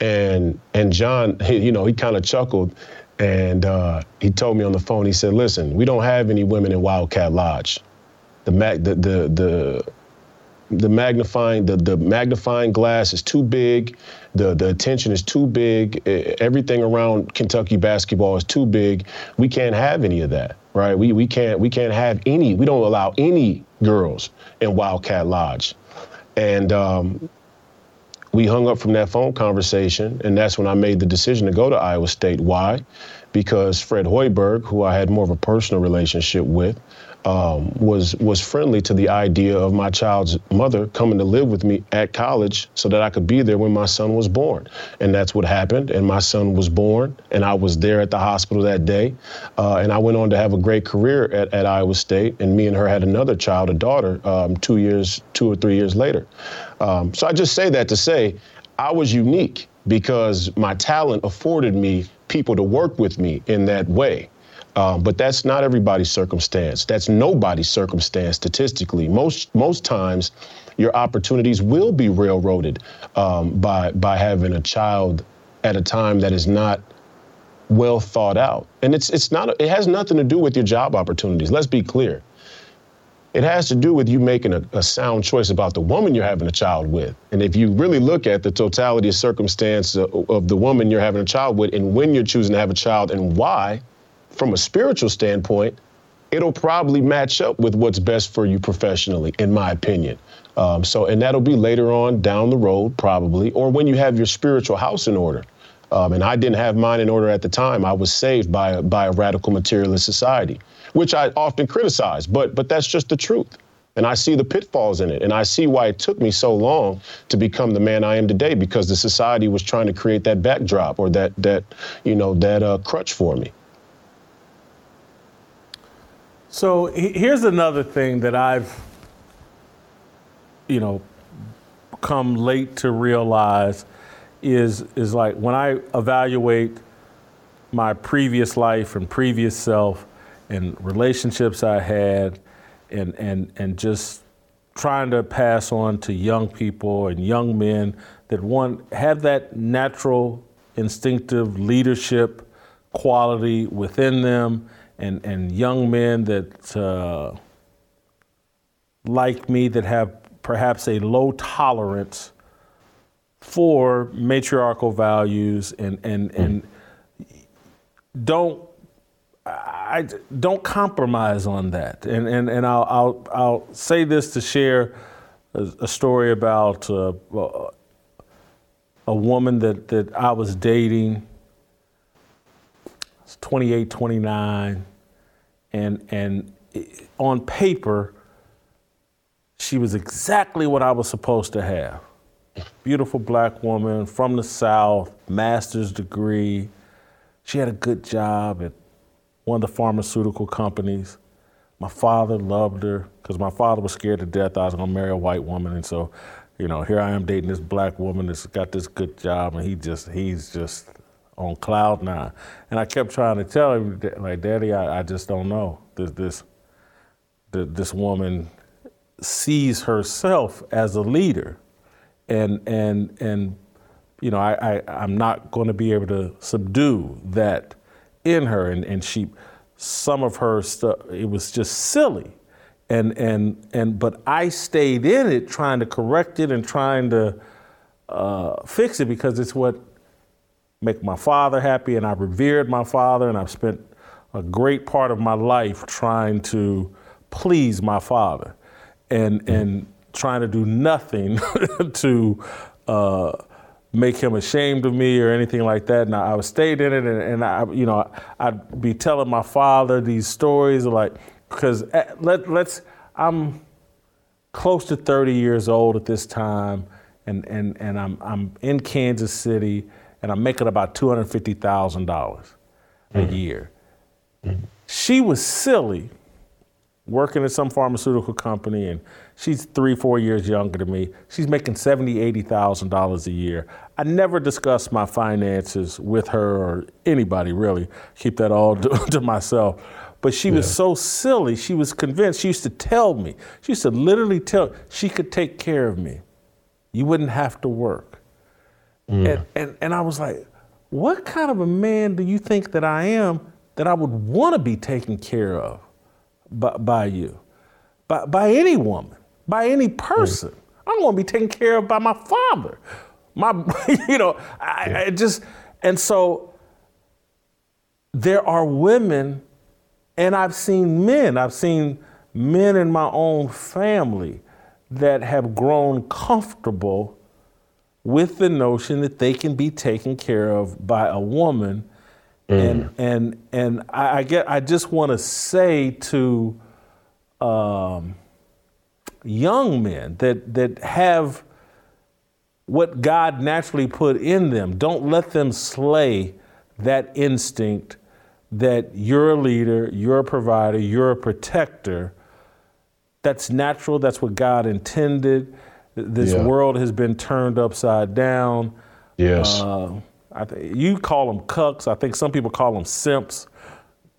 And and John, he, you know, he kind of chuckled, and uh, he told me on the phone. He said, "Listen, we don't have any women in Wildcat Lodge. The mag, the the the the magnifying the, the magnifying glass is too big the the attention is too big everything around Kentucky basketball is too big we can't have any of that right we we can't we can't have any we don't allow any girls in Wildcat Lodge and um, we hung up from that phone conversation, and that's when I made the decision to go to Iowa State. Why? Because Fred Hoiberg, who I had more of a personal relationship with, um, was was friendly to the idea of my child's mother coming to live with me at college so that I could be there when my son was born. And that's what happened. And my son was born, and I was there at the hospital that day. Uh, and I went on to have a great career at, at Iowa State. And me and her had another child, a daughter, um, two years, two or three years later. Um, so I just say that to say I was unique because my talent afforded me people to work with me in that way. Um, but that's not everybody's circumstance. That's nobody's circumstance statistically. Most most times, your opportunities will be railroaded um, by by having a child at a time that is not well thought out. And it's it's not it has nothing to do with your job opportunities. Let's be clear. It has to do with you making a, a, sound choice about the woman you're having a child with. And if you really look at the totality of circumstance of, of the woman you're having a child with and when you're choosing to have a child and why, from a spiritual standpoint, it'll probably match up with what's best for you professionally, in my opinion. Um, so, and that'll be later on down the road, probably, or when you have your spiritual house in order. Um, and I didn't have mine in order at the time. I was saved by a, by a radical materialist society which I often criticize, but but that's just the truth. And I see the pitfalls in it. And I see why it took me so long to become the man I am today because the society was trying to create that backdrop or that that you know that uh, crutch for me. So here's another thing that I've you know come late to realize is is like when I evaluate my previous life and previous self and relationships I had and, and, and just trying to pass on to young people and young men that one have that natural instinctive leadership quality within them and, and young men that uh, like me that have perhaps a low tolerance for matriarchal values and, and, and don't I don't compromise on that. And, and, and I'll, I'll, I'll say this to share a, a story about uh, a woman that, that I was dating. It's 28, 29. And, and on paper, she was exactly what I was supposed to have. Beautiful black woman from the South, master's degree. She had a good job at one of the pharmaceutical companies. My father loved her because my father was scared to death I was going to marry a white woman. And so, you know, here I am dating this black woman that's got this good job, and he just, he's just on cloud nine. And I kept trying to tell him, like, Daddy, I, I just don't know. This, this, this woman sees herself as a leader. And, and, and you know, I, I, I'm not going to be able to subdue that in her, and, and she, some of her stuff, it was just silly. And, and, and, but I stayed in it trying to correct it and trying to uh, fix it because it's what make my father happy and I revered my father and I've spent a great part of my life trying to please my father and, and trying to do nothing to uh, make him ashamed of me or anything like that. And I, I stayed in it, and, and, I, you know, I'd be telling my father these stories, like, because eh, let, let's, I'm close to 30 years old at this time, and, and, and I'm, I'm in Kansas City, and I'm making about $250,000 a mm-hmm. year. Mm-hmm. She was silly working at some pharmaceutical company and she's three, four years younger than me. She's making seventy, eighty thousand dollars a year. I never discuss my finances with her or anybody really. Keep that all to, to myself. But she yeah. was so silly. She was convinced. She used to tell me. She used to literally tell she could take care of me. You wouldn't have to work. Mm. And, and and I was like, what kind of a man do you think that I am that I would want to be taken care of by, by you? By, by any woman by any person. Mm. I'm going to be taken care of by my father. My, you know, I, I just, and so there are women, and I've seen men, I've seen men in my own family that have grown comfortable with the notion that they can be taken care of by a woman. Mm. And and and I, I, get I just want to say to um, young men that, that have what God naturally put in them. Don't let them slay that instinct that you're a leader, you're a provider, you're a protector. That's natural, that's what God intended. This yeah. world has been turned upside down. Yes. Uh, I th- you call them cucks. I think some people call them simps.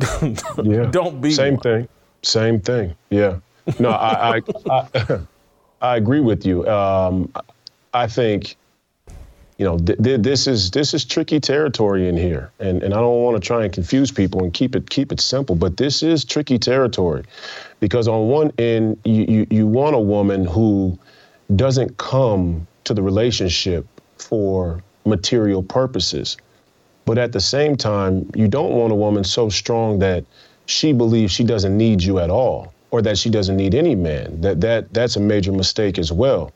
yeah. Don't be Same one. thing. Same thing. Yeah. No, I I, I, I agree with you. Um, I think you know th- th- this is this is tricky territory in here, and and I don't want to try and confuse people and keep it keep it simple, but this is tricky territory because on one end you you, you want a woman who doesn't come to the relationship for material purposes. But at the same time, you don't want a woman so strong that she believes she doesn't need you at all or that she doesn't need any man. That that that's a major mistake as well.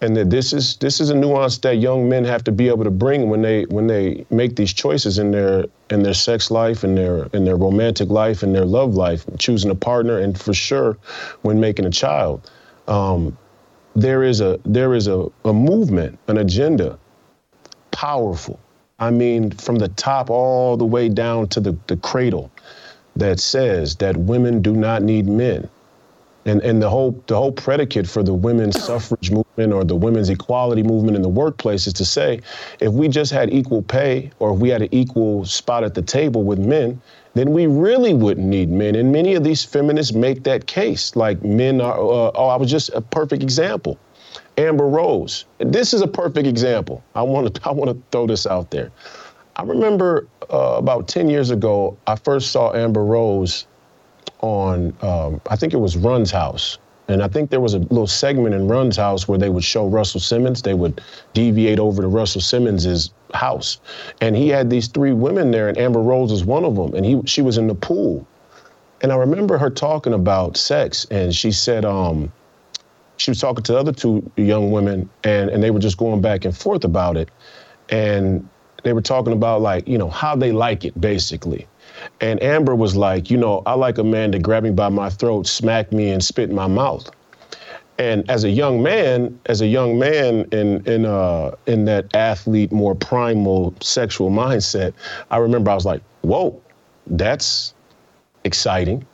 And that this is this is a nuance that young men have to be able to bring when they when they make these choices in their in their sex life and their in their romantic life and their love life, choosing a partner and for sure when making a child. Um, there is a there is a, a movement, an agenda, powerful. I mean, from the top all the way down to the, the cradle that says that women do not need men. And, and the whole the whole predicate for the women's suffrage movement or the women's equality movement in the workplace is to say, if we just had equal pay or if we had an equal spot at the table with men, then we really wouldn't need men. And many of these feminists make that case, like men are. Uh, oh, I was just a perfect example. Amber Rose. This is a perfect example. I want to I want to throw this out there. I remember uh, about 10 years ago, I first saw Amber Rose on, um, I think it was Run's house. And I think there was a little segment in Run's house where they would show Russell Simmons. They would deviate over to Russell Simmons's house. And he had these three women there, and Amber Rose was one of them. And he, she was in the pool. And I remember her talking about sex, and she said, um, she was talking to the other two young women, and, and they were just going back and forth about it. And they were talking about, like, you know, how they like it, basically. And Amber was like, you know, I like a man to grab me by my throat, smack me, and spit in my mouth. And as a young man, as a young man in in uh, in that athlete, more primal sexual mindset, I remember I was like, whoa, that's exciting,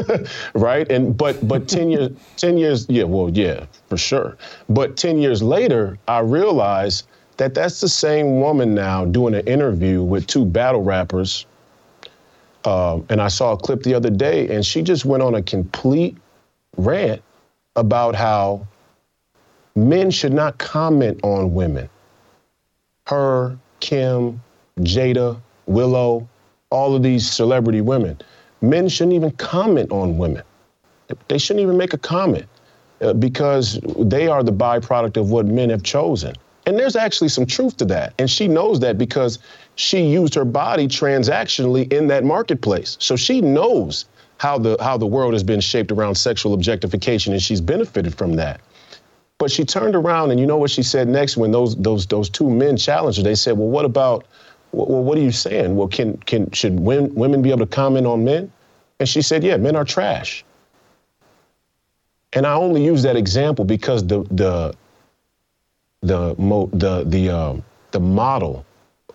right? And but but ten years ten years yeah well yeah for sure. But ten years later, I realized that that's the same woman now doing an interview with two battle rappers um, and I saw a clip the other day, and she just went on a complete rant about how men should not comment on women. Her, Kim, Jada, Willow, all of these celebrity women. Men shouldn't even comment on women. They shouldn't even make a comment uh, because they are the byproduct of what men have chosen. And there's actually some truth to that. And she knows that because she used her body transactionally in that marketplace. So she knows how the how the world has been shaped around sexual objectification and she's benefited from that. But she turned around and you know what she said next when those those those two men challenged her. They said, "Well, what about well, what are you saying? Well, can can should women, women be able to comment on men?" And she said, "Yeah, men are trash." And I only use that example because the the the mo- the the um, the model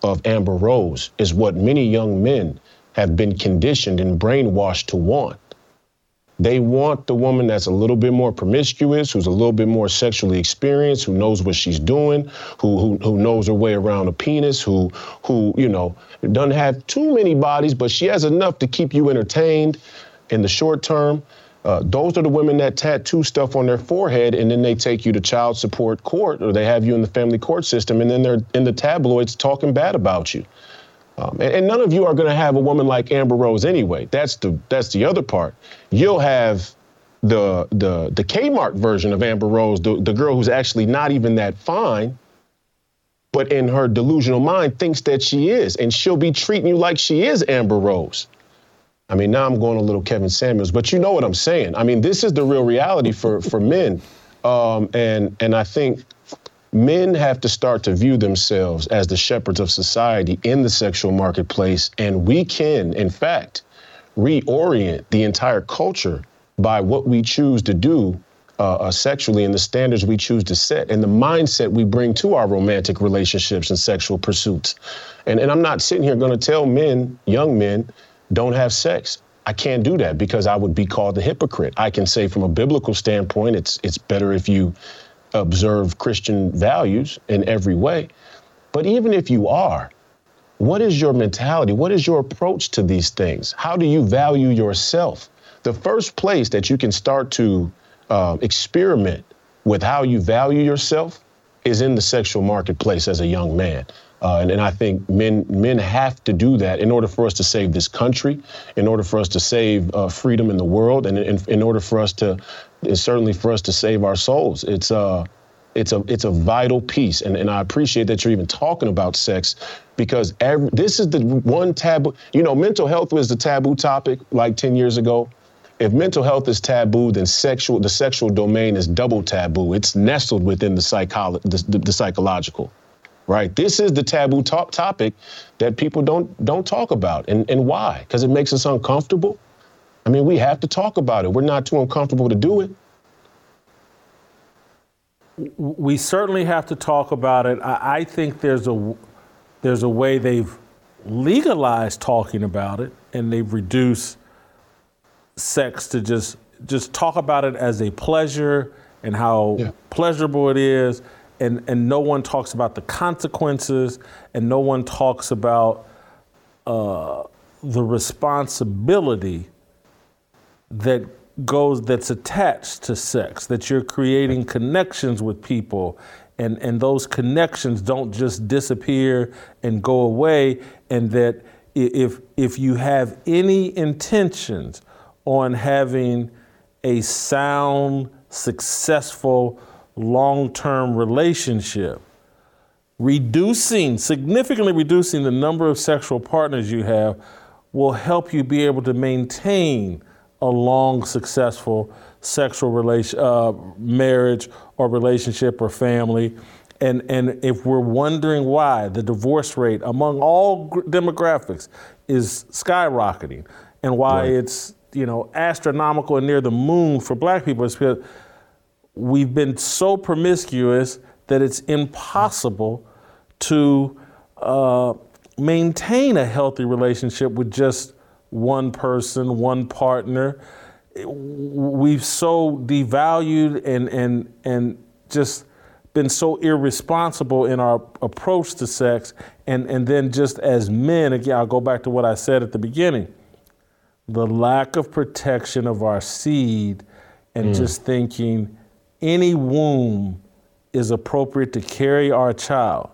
of Amber Rose is what many young men have been conditioned and brainwashed to want. They want the woman that's a little bit more promiscuous, who's a little bit more sexually experienced, who knows what she's doing, who who, who knows her way around a penis, who who you know doesn't have too many bodies, but she has enough to keep you entertained in the short term. Uh, those are the women that tattoo stuff on their forehead and then they take you to child support court or they have you in the family court system and then they're in the tabloids talking bad about you. Um, and, and, none of you are going to have a woman like Amber Rose anyway. That's the that's the other part. You'll have the the the Kmart version of Amber Rose, the, the girl who's actually not even that fine, but in her delusional mind thinks that she is, and she'll be treating you like she is Amber Rose. I mean, now I'm going a little Kevin Samuels, but you know what I'm saying. I mean, this is the real reality for for men, um, and and I think men have to start to view themselves as the shepherds of society in the sexual marketplace, and we can, in fact, reorient the entire culture by what we choose to do uh, uh, sexually and the standards we choose to set and the mindset we bring to our romantic relationships and sexual pursuits. And, and I'm not sitting here going to tell men, young men, don't have sex. I can't do that because I would be called a hypocrite. I can say from a biblical standpoint, it's it's better if you observe Christian values in every way. But even if you are, what is your mentality? What is your approach to these things? How do you value yourself? The first place that you can start to uh, experiment with how you value yourself is in the sexual marketplace as a young man. Uh, and, and, I think men men have to do that in order for us to save this country, in order for us to save uh, freedom in the world, and in, in, order for us to, certainly for us to save our souls. It's uh, it's a it's a vital piece, and, and I appreciate that you're even talking about sex because every, this is the one taboo. You know, mental health was the taboo topic like 10 years ago. If mental health is taboo, then sexual the sexual domain is double taboo. It's nestled within the, psycholo- the, the, the psychological right? This is the taboo top topic that people don't don't talk about, and and why? Because it makes us uncomfortable. I mean, we have to talk about it. We're not too uncomfortable to do it. We certainly have to talk about it. I, I think there's a there's a way they've legalized talking about it, and they've reduced sex to just just talk about it as a pleasure and how yeah. pleasurable it is and, and no one talks about the consequences, and no one talks about uh, the responsibility that goes that's attached to sex. That you're creating connections with people, and and those connections don't just disappear and go away, and that if if you have any intentions on having a sound, successful long term relationship, reducing, significantly reducing the number of sexual partners you have will help you be able to maintain a long, successful sexual relation, uh, marriage or relationship or family. And, and if we're wondering why the divorce rate among all demographics is skyrocketing and why right. it's you know astronomical and near the moon for black people, it's because we've been so promiscuous that it's impossible to uh, maintain a healthy relationship with just one person, one partner. We've so devalued and and and just been so irresponsible in our approach to sex, and and then just as men, again, I'll go back to what I said at the beginning, the lack of protection of our seed, and mm. just thinking any womb is appropriate to carry our child.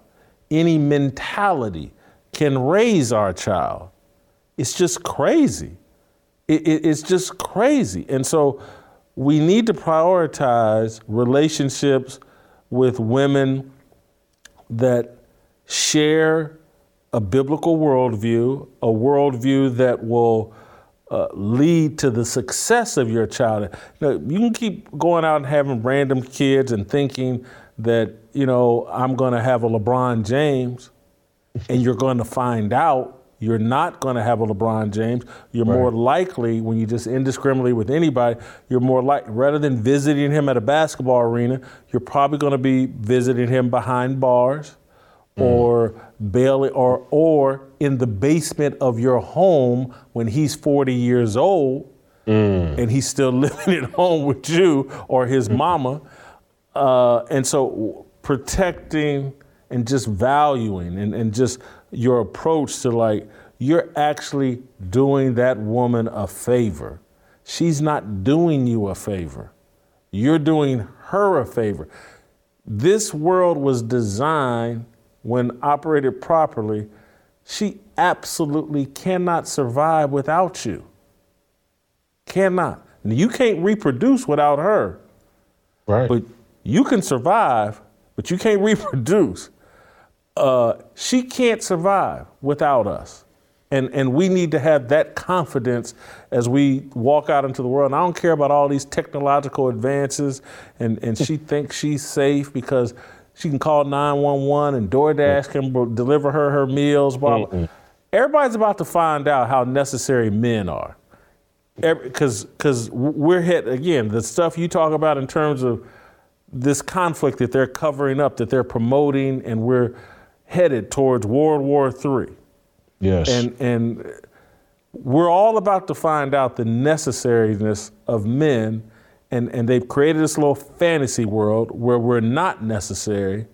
Any mentality can raise our child. It's just crazy. It, it, it's just crazy. And so we need to prioritize relationships with women that share a biblical worldview, a worldview that will uh, lead to the success of your child. You, know, you can keep going out and having random kids and thinking that, you know, I'm going to have a LeBron James, and you're going to find out you're not going to have a LeBron James. You're right. more likely, when you just indiscriminately with anybody, you're more like rather than visiting him at a basketball arena, you're probably going to be visiting him behind bars mm. or bailing or or in the basement of your home when he's 40 years old mm. and he's still living at home with you or his mm. mama. Uh, and so protecting and just valuing and, and just your approach to like, you're actually doing that woman a favor. She's not doing you a favor. You're doing her a favor. This world was designed when operated properly, she absolutely cannot survive without you. Cannot. You can't reproduce without her. Right. But you can survive, but you can't reproduce. Uh, she can't survive without us. And, and we need to have that confidence as we walk out into the world. And I don't care about all these technological advances, and, and she thinks she's safe because she can call 911 and DoorDash mm. can deliver her her meals. Blah, blah. Everybody's about to find out how necessary men are. Because because we're hit again, the stuff you talk about in terms of this conflict that they're covering up, that they're promoting, and we're headed towards World War III. Yes. And and we're all about to find out the necessariness of men and, and they've created this little fantasy world where we're not necessary.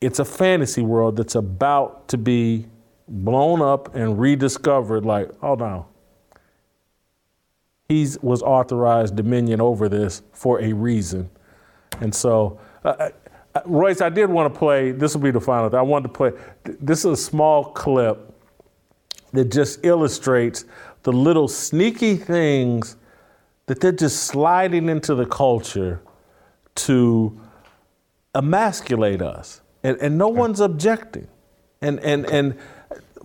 It's a fantasy world that's about to be blown up and rediscovered. Like, hold on, he was authorized dominion over this for a reason, and so. Uh, uh, Royce, I did want to play. This will be the final. Thing. I wanted to play. This is a small clip that just illustrates the little sneaky things that they're just sliding into the culture to emasculate us, and, and no one's objecting. And and and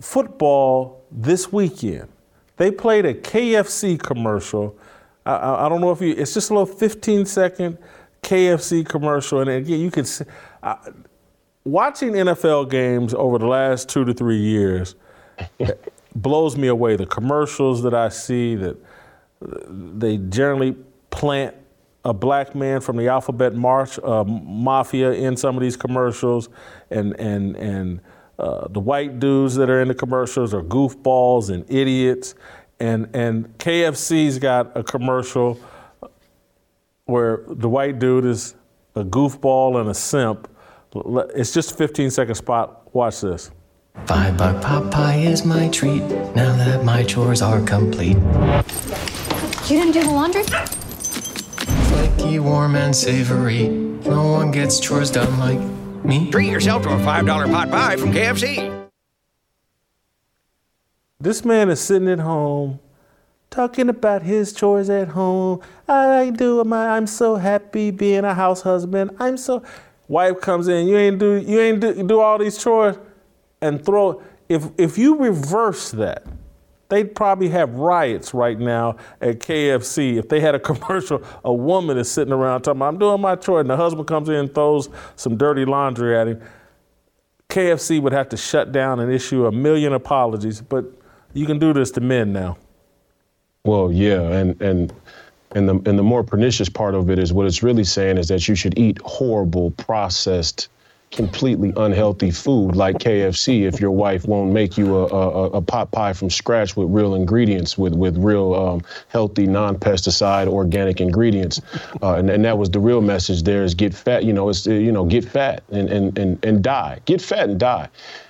football this weekend, they played a KFC commercial. I, I, don't know if you. It's just a little 15 second KFC commercial, and again, you can see. Uh, watching NFL games over the last two to three years blows me away. The commercials that I see that they generally plant a black man from the alphabet march uh, mafia in some of these commercials, and and and uh, the white dudes that are in the commercials are goofballs and idiots, and and KFC's got a commercial where the white dude is a goofball and a simp. It's just a 15 second spot. Watch this. Five buck pot pie is my treat now that my chores are complete. You didn't do the laundry? Flaky, warm, and savory. No one gets chores done like me. Treat yourself to a $5 pot pie from KFC. This man is sitting at home talking about his chores at home. I do my I'm so happy being a house husband. I'm so wife comes in, you ain't do you ain't do, do all these chores and throw if if you reverse that They'd probably have riots right now at KFC if they had a commercial. A woman is sitting around talking, I'm doing my chore, and the husband comes in and throws some dirty laundry at him. KFC would have to shut down and issue a million apologies, but you can do this to men now. Well, yeah, and and and the and the more pernicious part of it is what it's really saying is that you should eat horrible processed completely unhealthy food like KFC if your wife won't make you a, a, a pot pie from scratch with real ingredients, with, with real um, healthy, non pesticide, organic ingredients. Uh, and, and that was the real message there is get fat, you know, it's, you know, get fat and, and, and, and die. Get fat and die.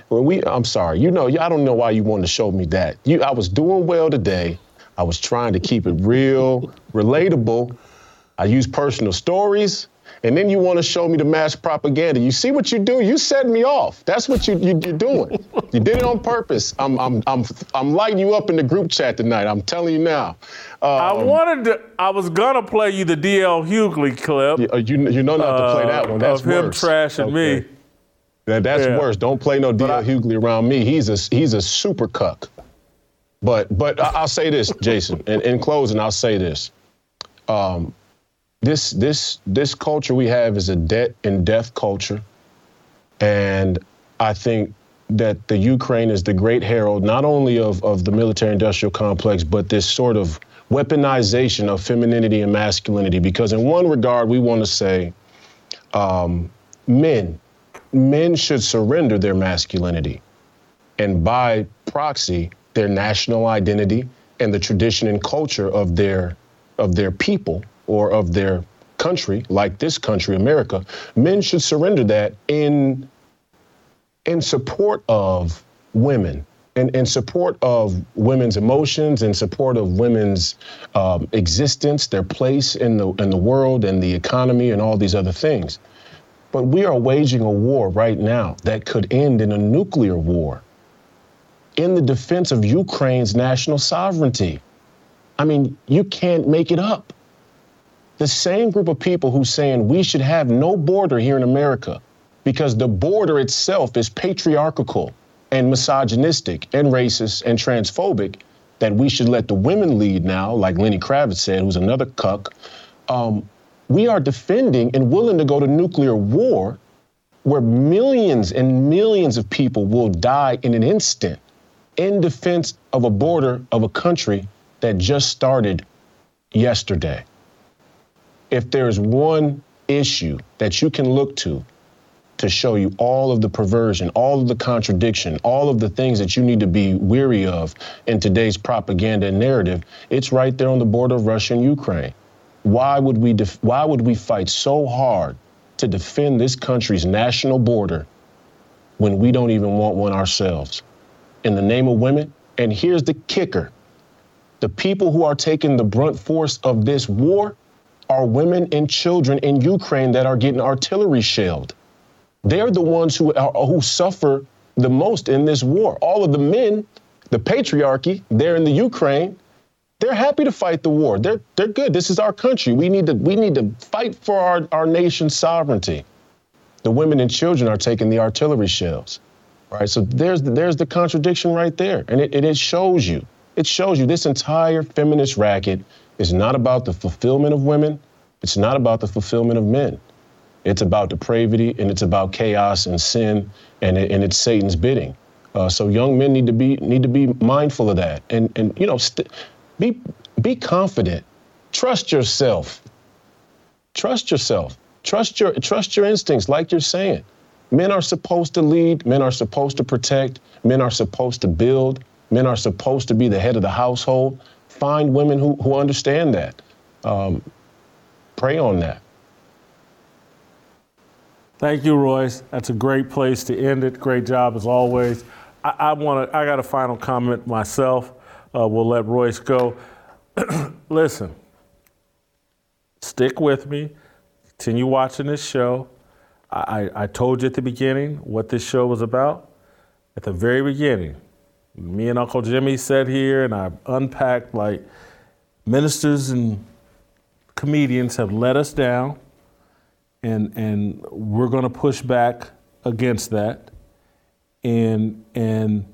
When we, I'm sorry, you know, I don't know why you wanted to show me that. You, I was doing well today. I was trying to keep it real, relatable. I used personal stories and then you want to show me the mass propaganda. You see what you do? You set me off. That's what you, you, are doing. you did it on purpose. I'm, I'm, I'm, I'm lighting you up in the group chat tonight. I'm telling you now. Um, I wanted to. I was gonna play you the DL Hughley clip. You, you, you know not to play that one. That's of him worse. trashing okay. me. That, that's Yeah. worse. Don't play no DL Hughley around me. He's a he's a super cuck. But but I- I'll say this, Jason. In, in closing, I'll say this. Um, this this this culture we have is a debt and death culture, and I think that the Ukraine is the great herald not only of of the military-industrial complex, but this sort of weaponization of femininity and masculinity. Because in one regard, we want to say, um, men men should surrender their masculinity and by proxy their national identity and the tradition and culture of their of their people or of their country like this country america men should surrender that in in support of women in, in support of women's emotions in support of women's um, existence their place in the in the world and the economy and all these other things but we are waging a war right now that could end in a nuclear war in the defense of Ukraine's national sovereignty. I mean, you can't make it up. The same group of people who's saying we should have no border here in America because the border itself is patriarchal and misogynistic and racist and transphobic that we should let the women lead now, like Lenny Kravitz said, who's another cuck. Um, we are defending and willing to go to nuclear war where millions and millions of people will die in an instant in defense of a border of a country that just started yesterday. If there's one issue that you can look to to show you all of the perversion, all of the contradiction, all of the things that you need to be weary of in today's propaganda and narrative, it's right there on the border of Russia and Ukraine. Why would we def- why would we fight so hard to defend this country's national border when we don't even want one ourselves? in the name of women. And here's the kicker the people who are taking the brunt force of this war are women and children in Ukraine that are getting artillery shelled. They're the ones who, are, who suffer the most in this war. All of the men, the patriarchy, they're in the Ukraine. They're happy to fight the war. They're, they're good. This is our country. We need to, we need to fight for our, our nation's sovereignty. The women and children are taking the artillery shells, right? So there's the, there's the contradiction right there. And it, it shows you, it shows you this entire feminist racket is not about the fulfillment of women. It's not about the fulfillment of men. It's about depravity and it's about chaos and sin and, it, and it's Satan's bidding. Uh, so young men need to be need to be mindful of that and and you know st- be be confident. Trust yourself. Trust yourself. Trust your trust your instincts, like you're saying. Men are supposed to lead. Men are supposed to protect. Men are supposed to build. Men are supposed to be the head of the household. Find women who, who understand that. Um, pray on that. Thank you, Royce. That's a great place to end it. Great job as always. I, I want to. I got a final comment myself. Uh, we'll let Royce go. Listen, stick with me. Continue watching this show. I, I told you at the beginning what this show was about. At the very beginning, me and Uncle Jimmy sat here and I unpacked like ministers and comedians have let us down and and we're going to push back against that. And and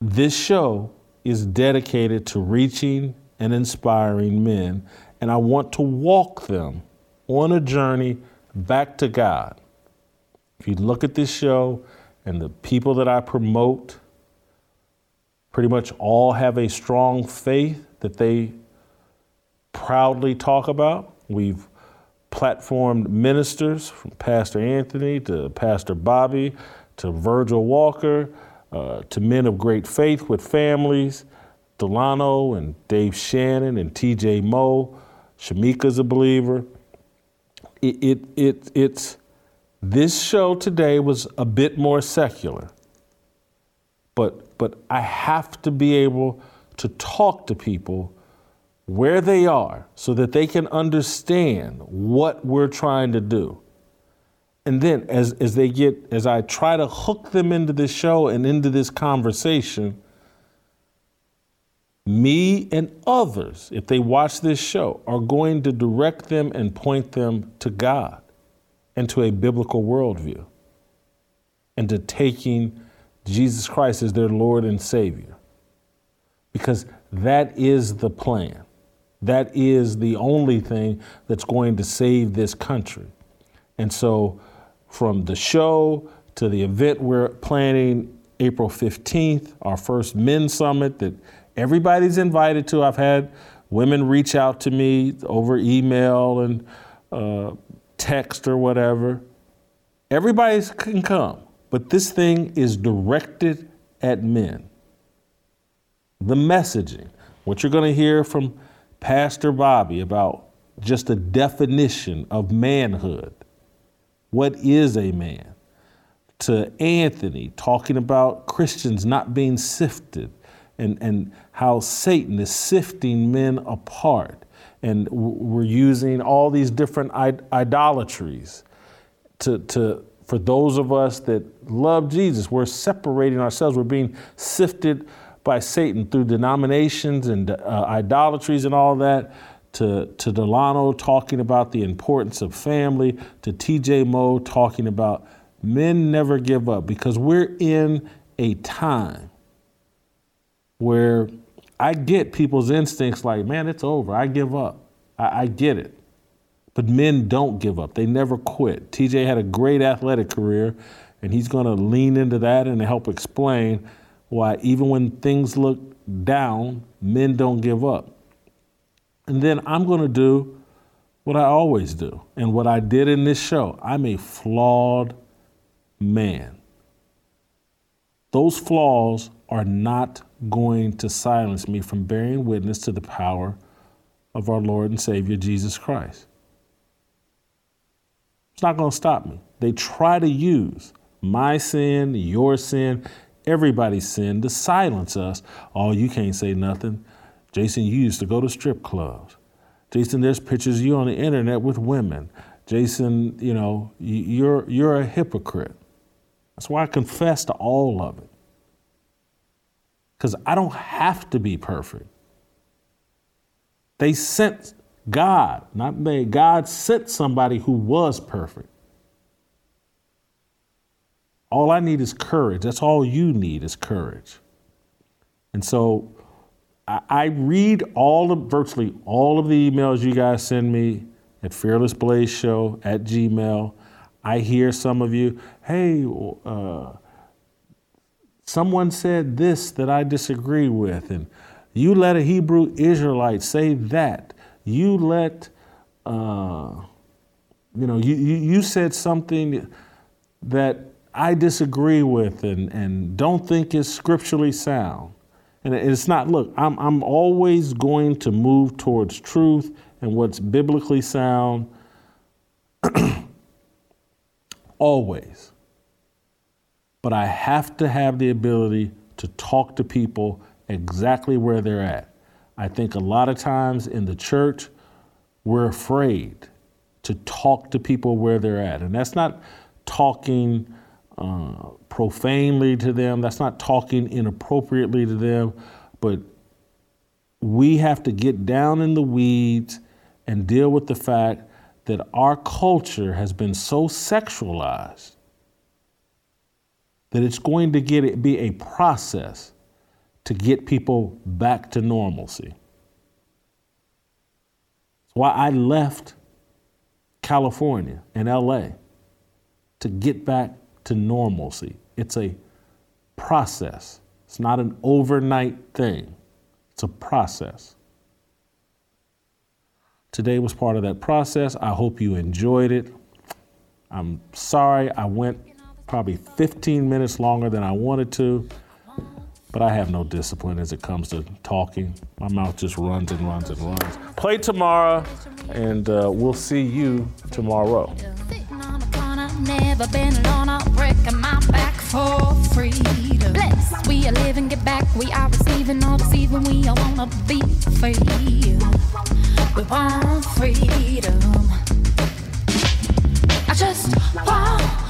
this show is dedicated to reaching and inspiring men, and I want to walk them on a journey back to God. If you look at this show and the people that I promote, pretty much all have a strong faith that they proudly talk about. We've platformed ministers from Pastor Anthony to Pastor Bobby to Virgil Walker uh, to men of great faith with families, Delano and Dave Shannon and TJ Moe. Shamika's a believer. It, it, it, it's, this show today was a bit more secular, but, but I have to be able to talk to people where they are so that they can understand what we're trying to do. And then as, as they get, as I try to hook them into this show and into this conversation, me and others, if they watch this show, are going to direct them and point them to God and to a biblical worldview and to taking Jesus Christ as their Lord and Savior. Because that is the plan. That is the only thing that's going to save this country. And so, from the show to the event we're planning April 15th, our first men's summit that everybody's invited to. I've had women reach out to me over email and uh, text or whatever. Everybody can come, but this thing is directed at men. The messaging, what you're going to hear from Pastor Bobby about just a definition of manhood. What is a man? To Anthony talking about Christians not being sifted and, and how Satan is sifting men apart. And we're using all these different idolatries to, to, for those of us that love Jesus. We're separating ourselves, we're being sifted by Satan through denominations and uh, idolatries and all that, to, to Delano talking about the importance of family, to TJ Moe talking about men never give up because we're in a time where I get people's instincts like, man, it's over. I give up. I, I get it. But men don't give up. They never quit. TJ had a great athletic career, and he's going to lean into that and help explain why even when things look down, men don't give up. And then I'm going to do what I always do and what I did in this show. I'm a flawed man. Those flaws are not going to silence me from bearing witness to the power of our Lord and Savior Jesus Christ. It's not going to stop me. They try to use my sin, your sin, everybody's sin to silence us. Oh, you can't say nothing. Jason, you used to go to strip clubs. Jason, there's pictures of you on the internet with women. Jason, you know, you're, you're a hypocrite. That's why I confess to all of it. Because I don't have to be perfect. They sent God, not they, God sent somebody who was perfect. All I need is courage. That's all you need is courage. And so I, I read all of virtually all of the emails you guys send me at Fearless Blaze Show at Gmail. I hear some of you, hey, uh, someone said this that I disagree with, and you let a Hebrew Israelite say that. You let, uh, you know, you, you, you said something that I disagree with and, and don't think is scripturally sound. And it's not, look, I'm, I'm always going to move towards truth and what's biblically sound. always. But I have to have the ability to talk to people exactly where they're at. I think a lot of times in the church, we're afraid to talk to people where they're at. And that's not talking uh, profanely to them, that's not talking inappropriately to them, but we have to get down in the weeds and deal with the fact that our culture has been so sexualized that it's going to get it be a process to get people back to normalcy. That's why I left California and LA to get back to normalcy. It's a process. It's not an overnight thing. It's a process. Today was part of that process. I hope you enjoyed it. I'm sorry I went probably 15 minutes longer than I wanted to, but I have no discipline as it comes to talking. My mouth just runs and runs and runs. Play tomorrow, and uh, we'll see you tomorrow. We are living, get back. We are receiving, all deceiving. We all wanna be free. We want freedom. I just want.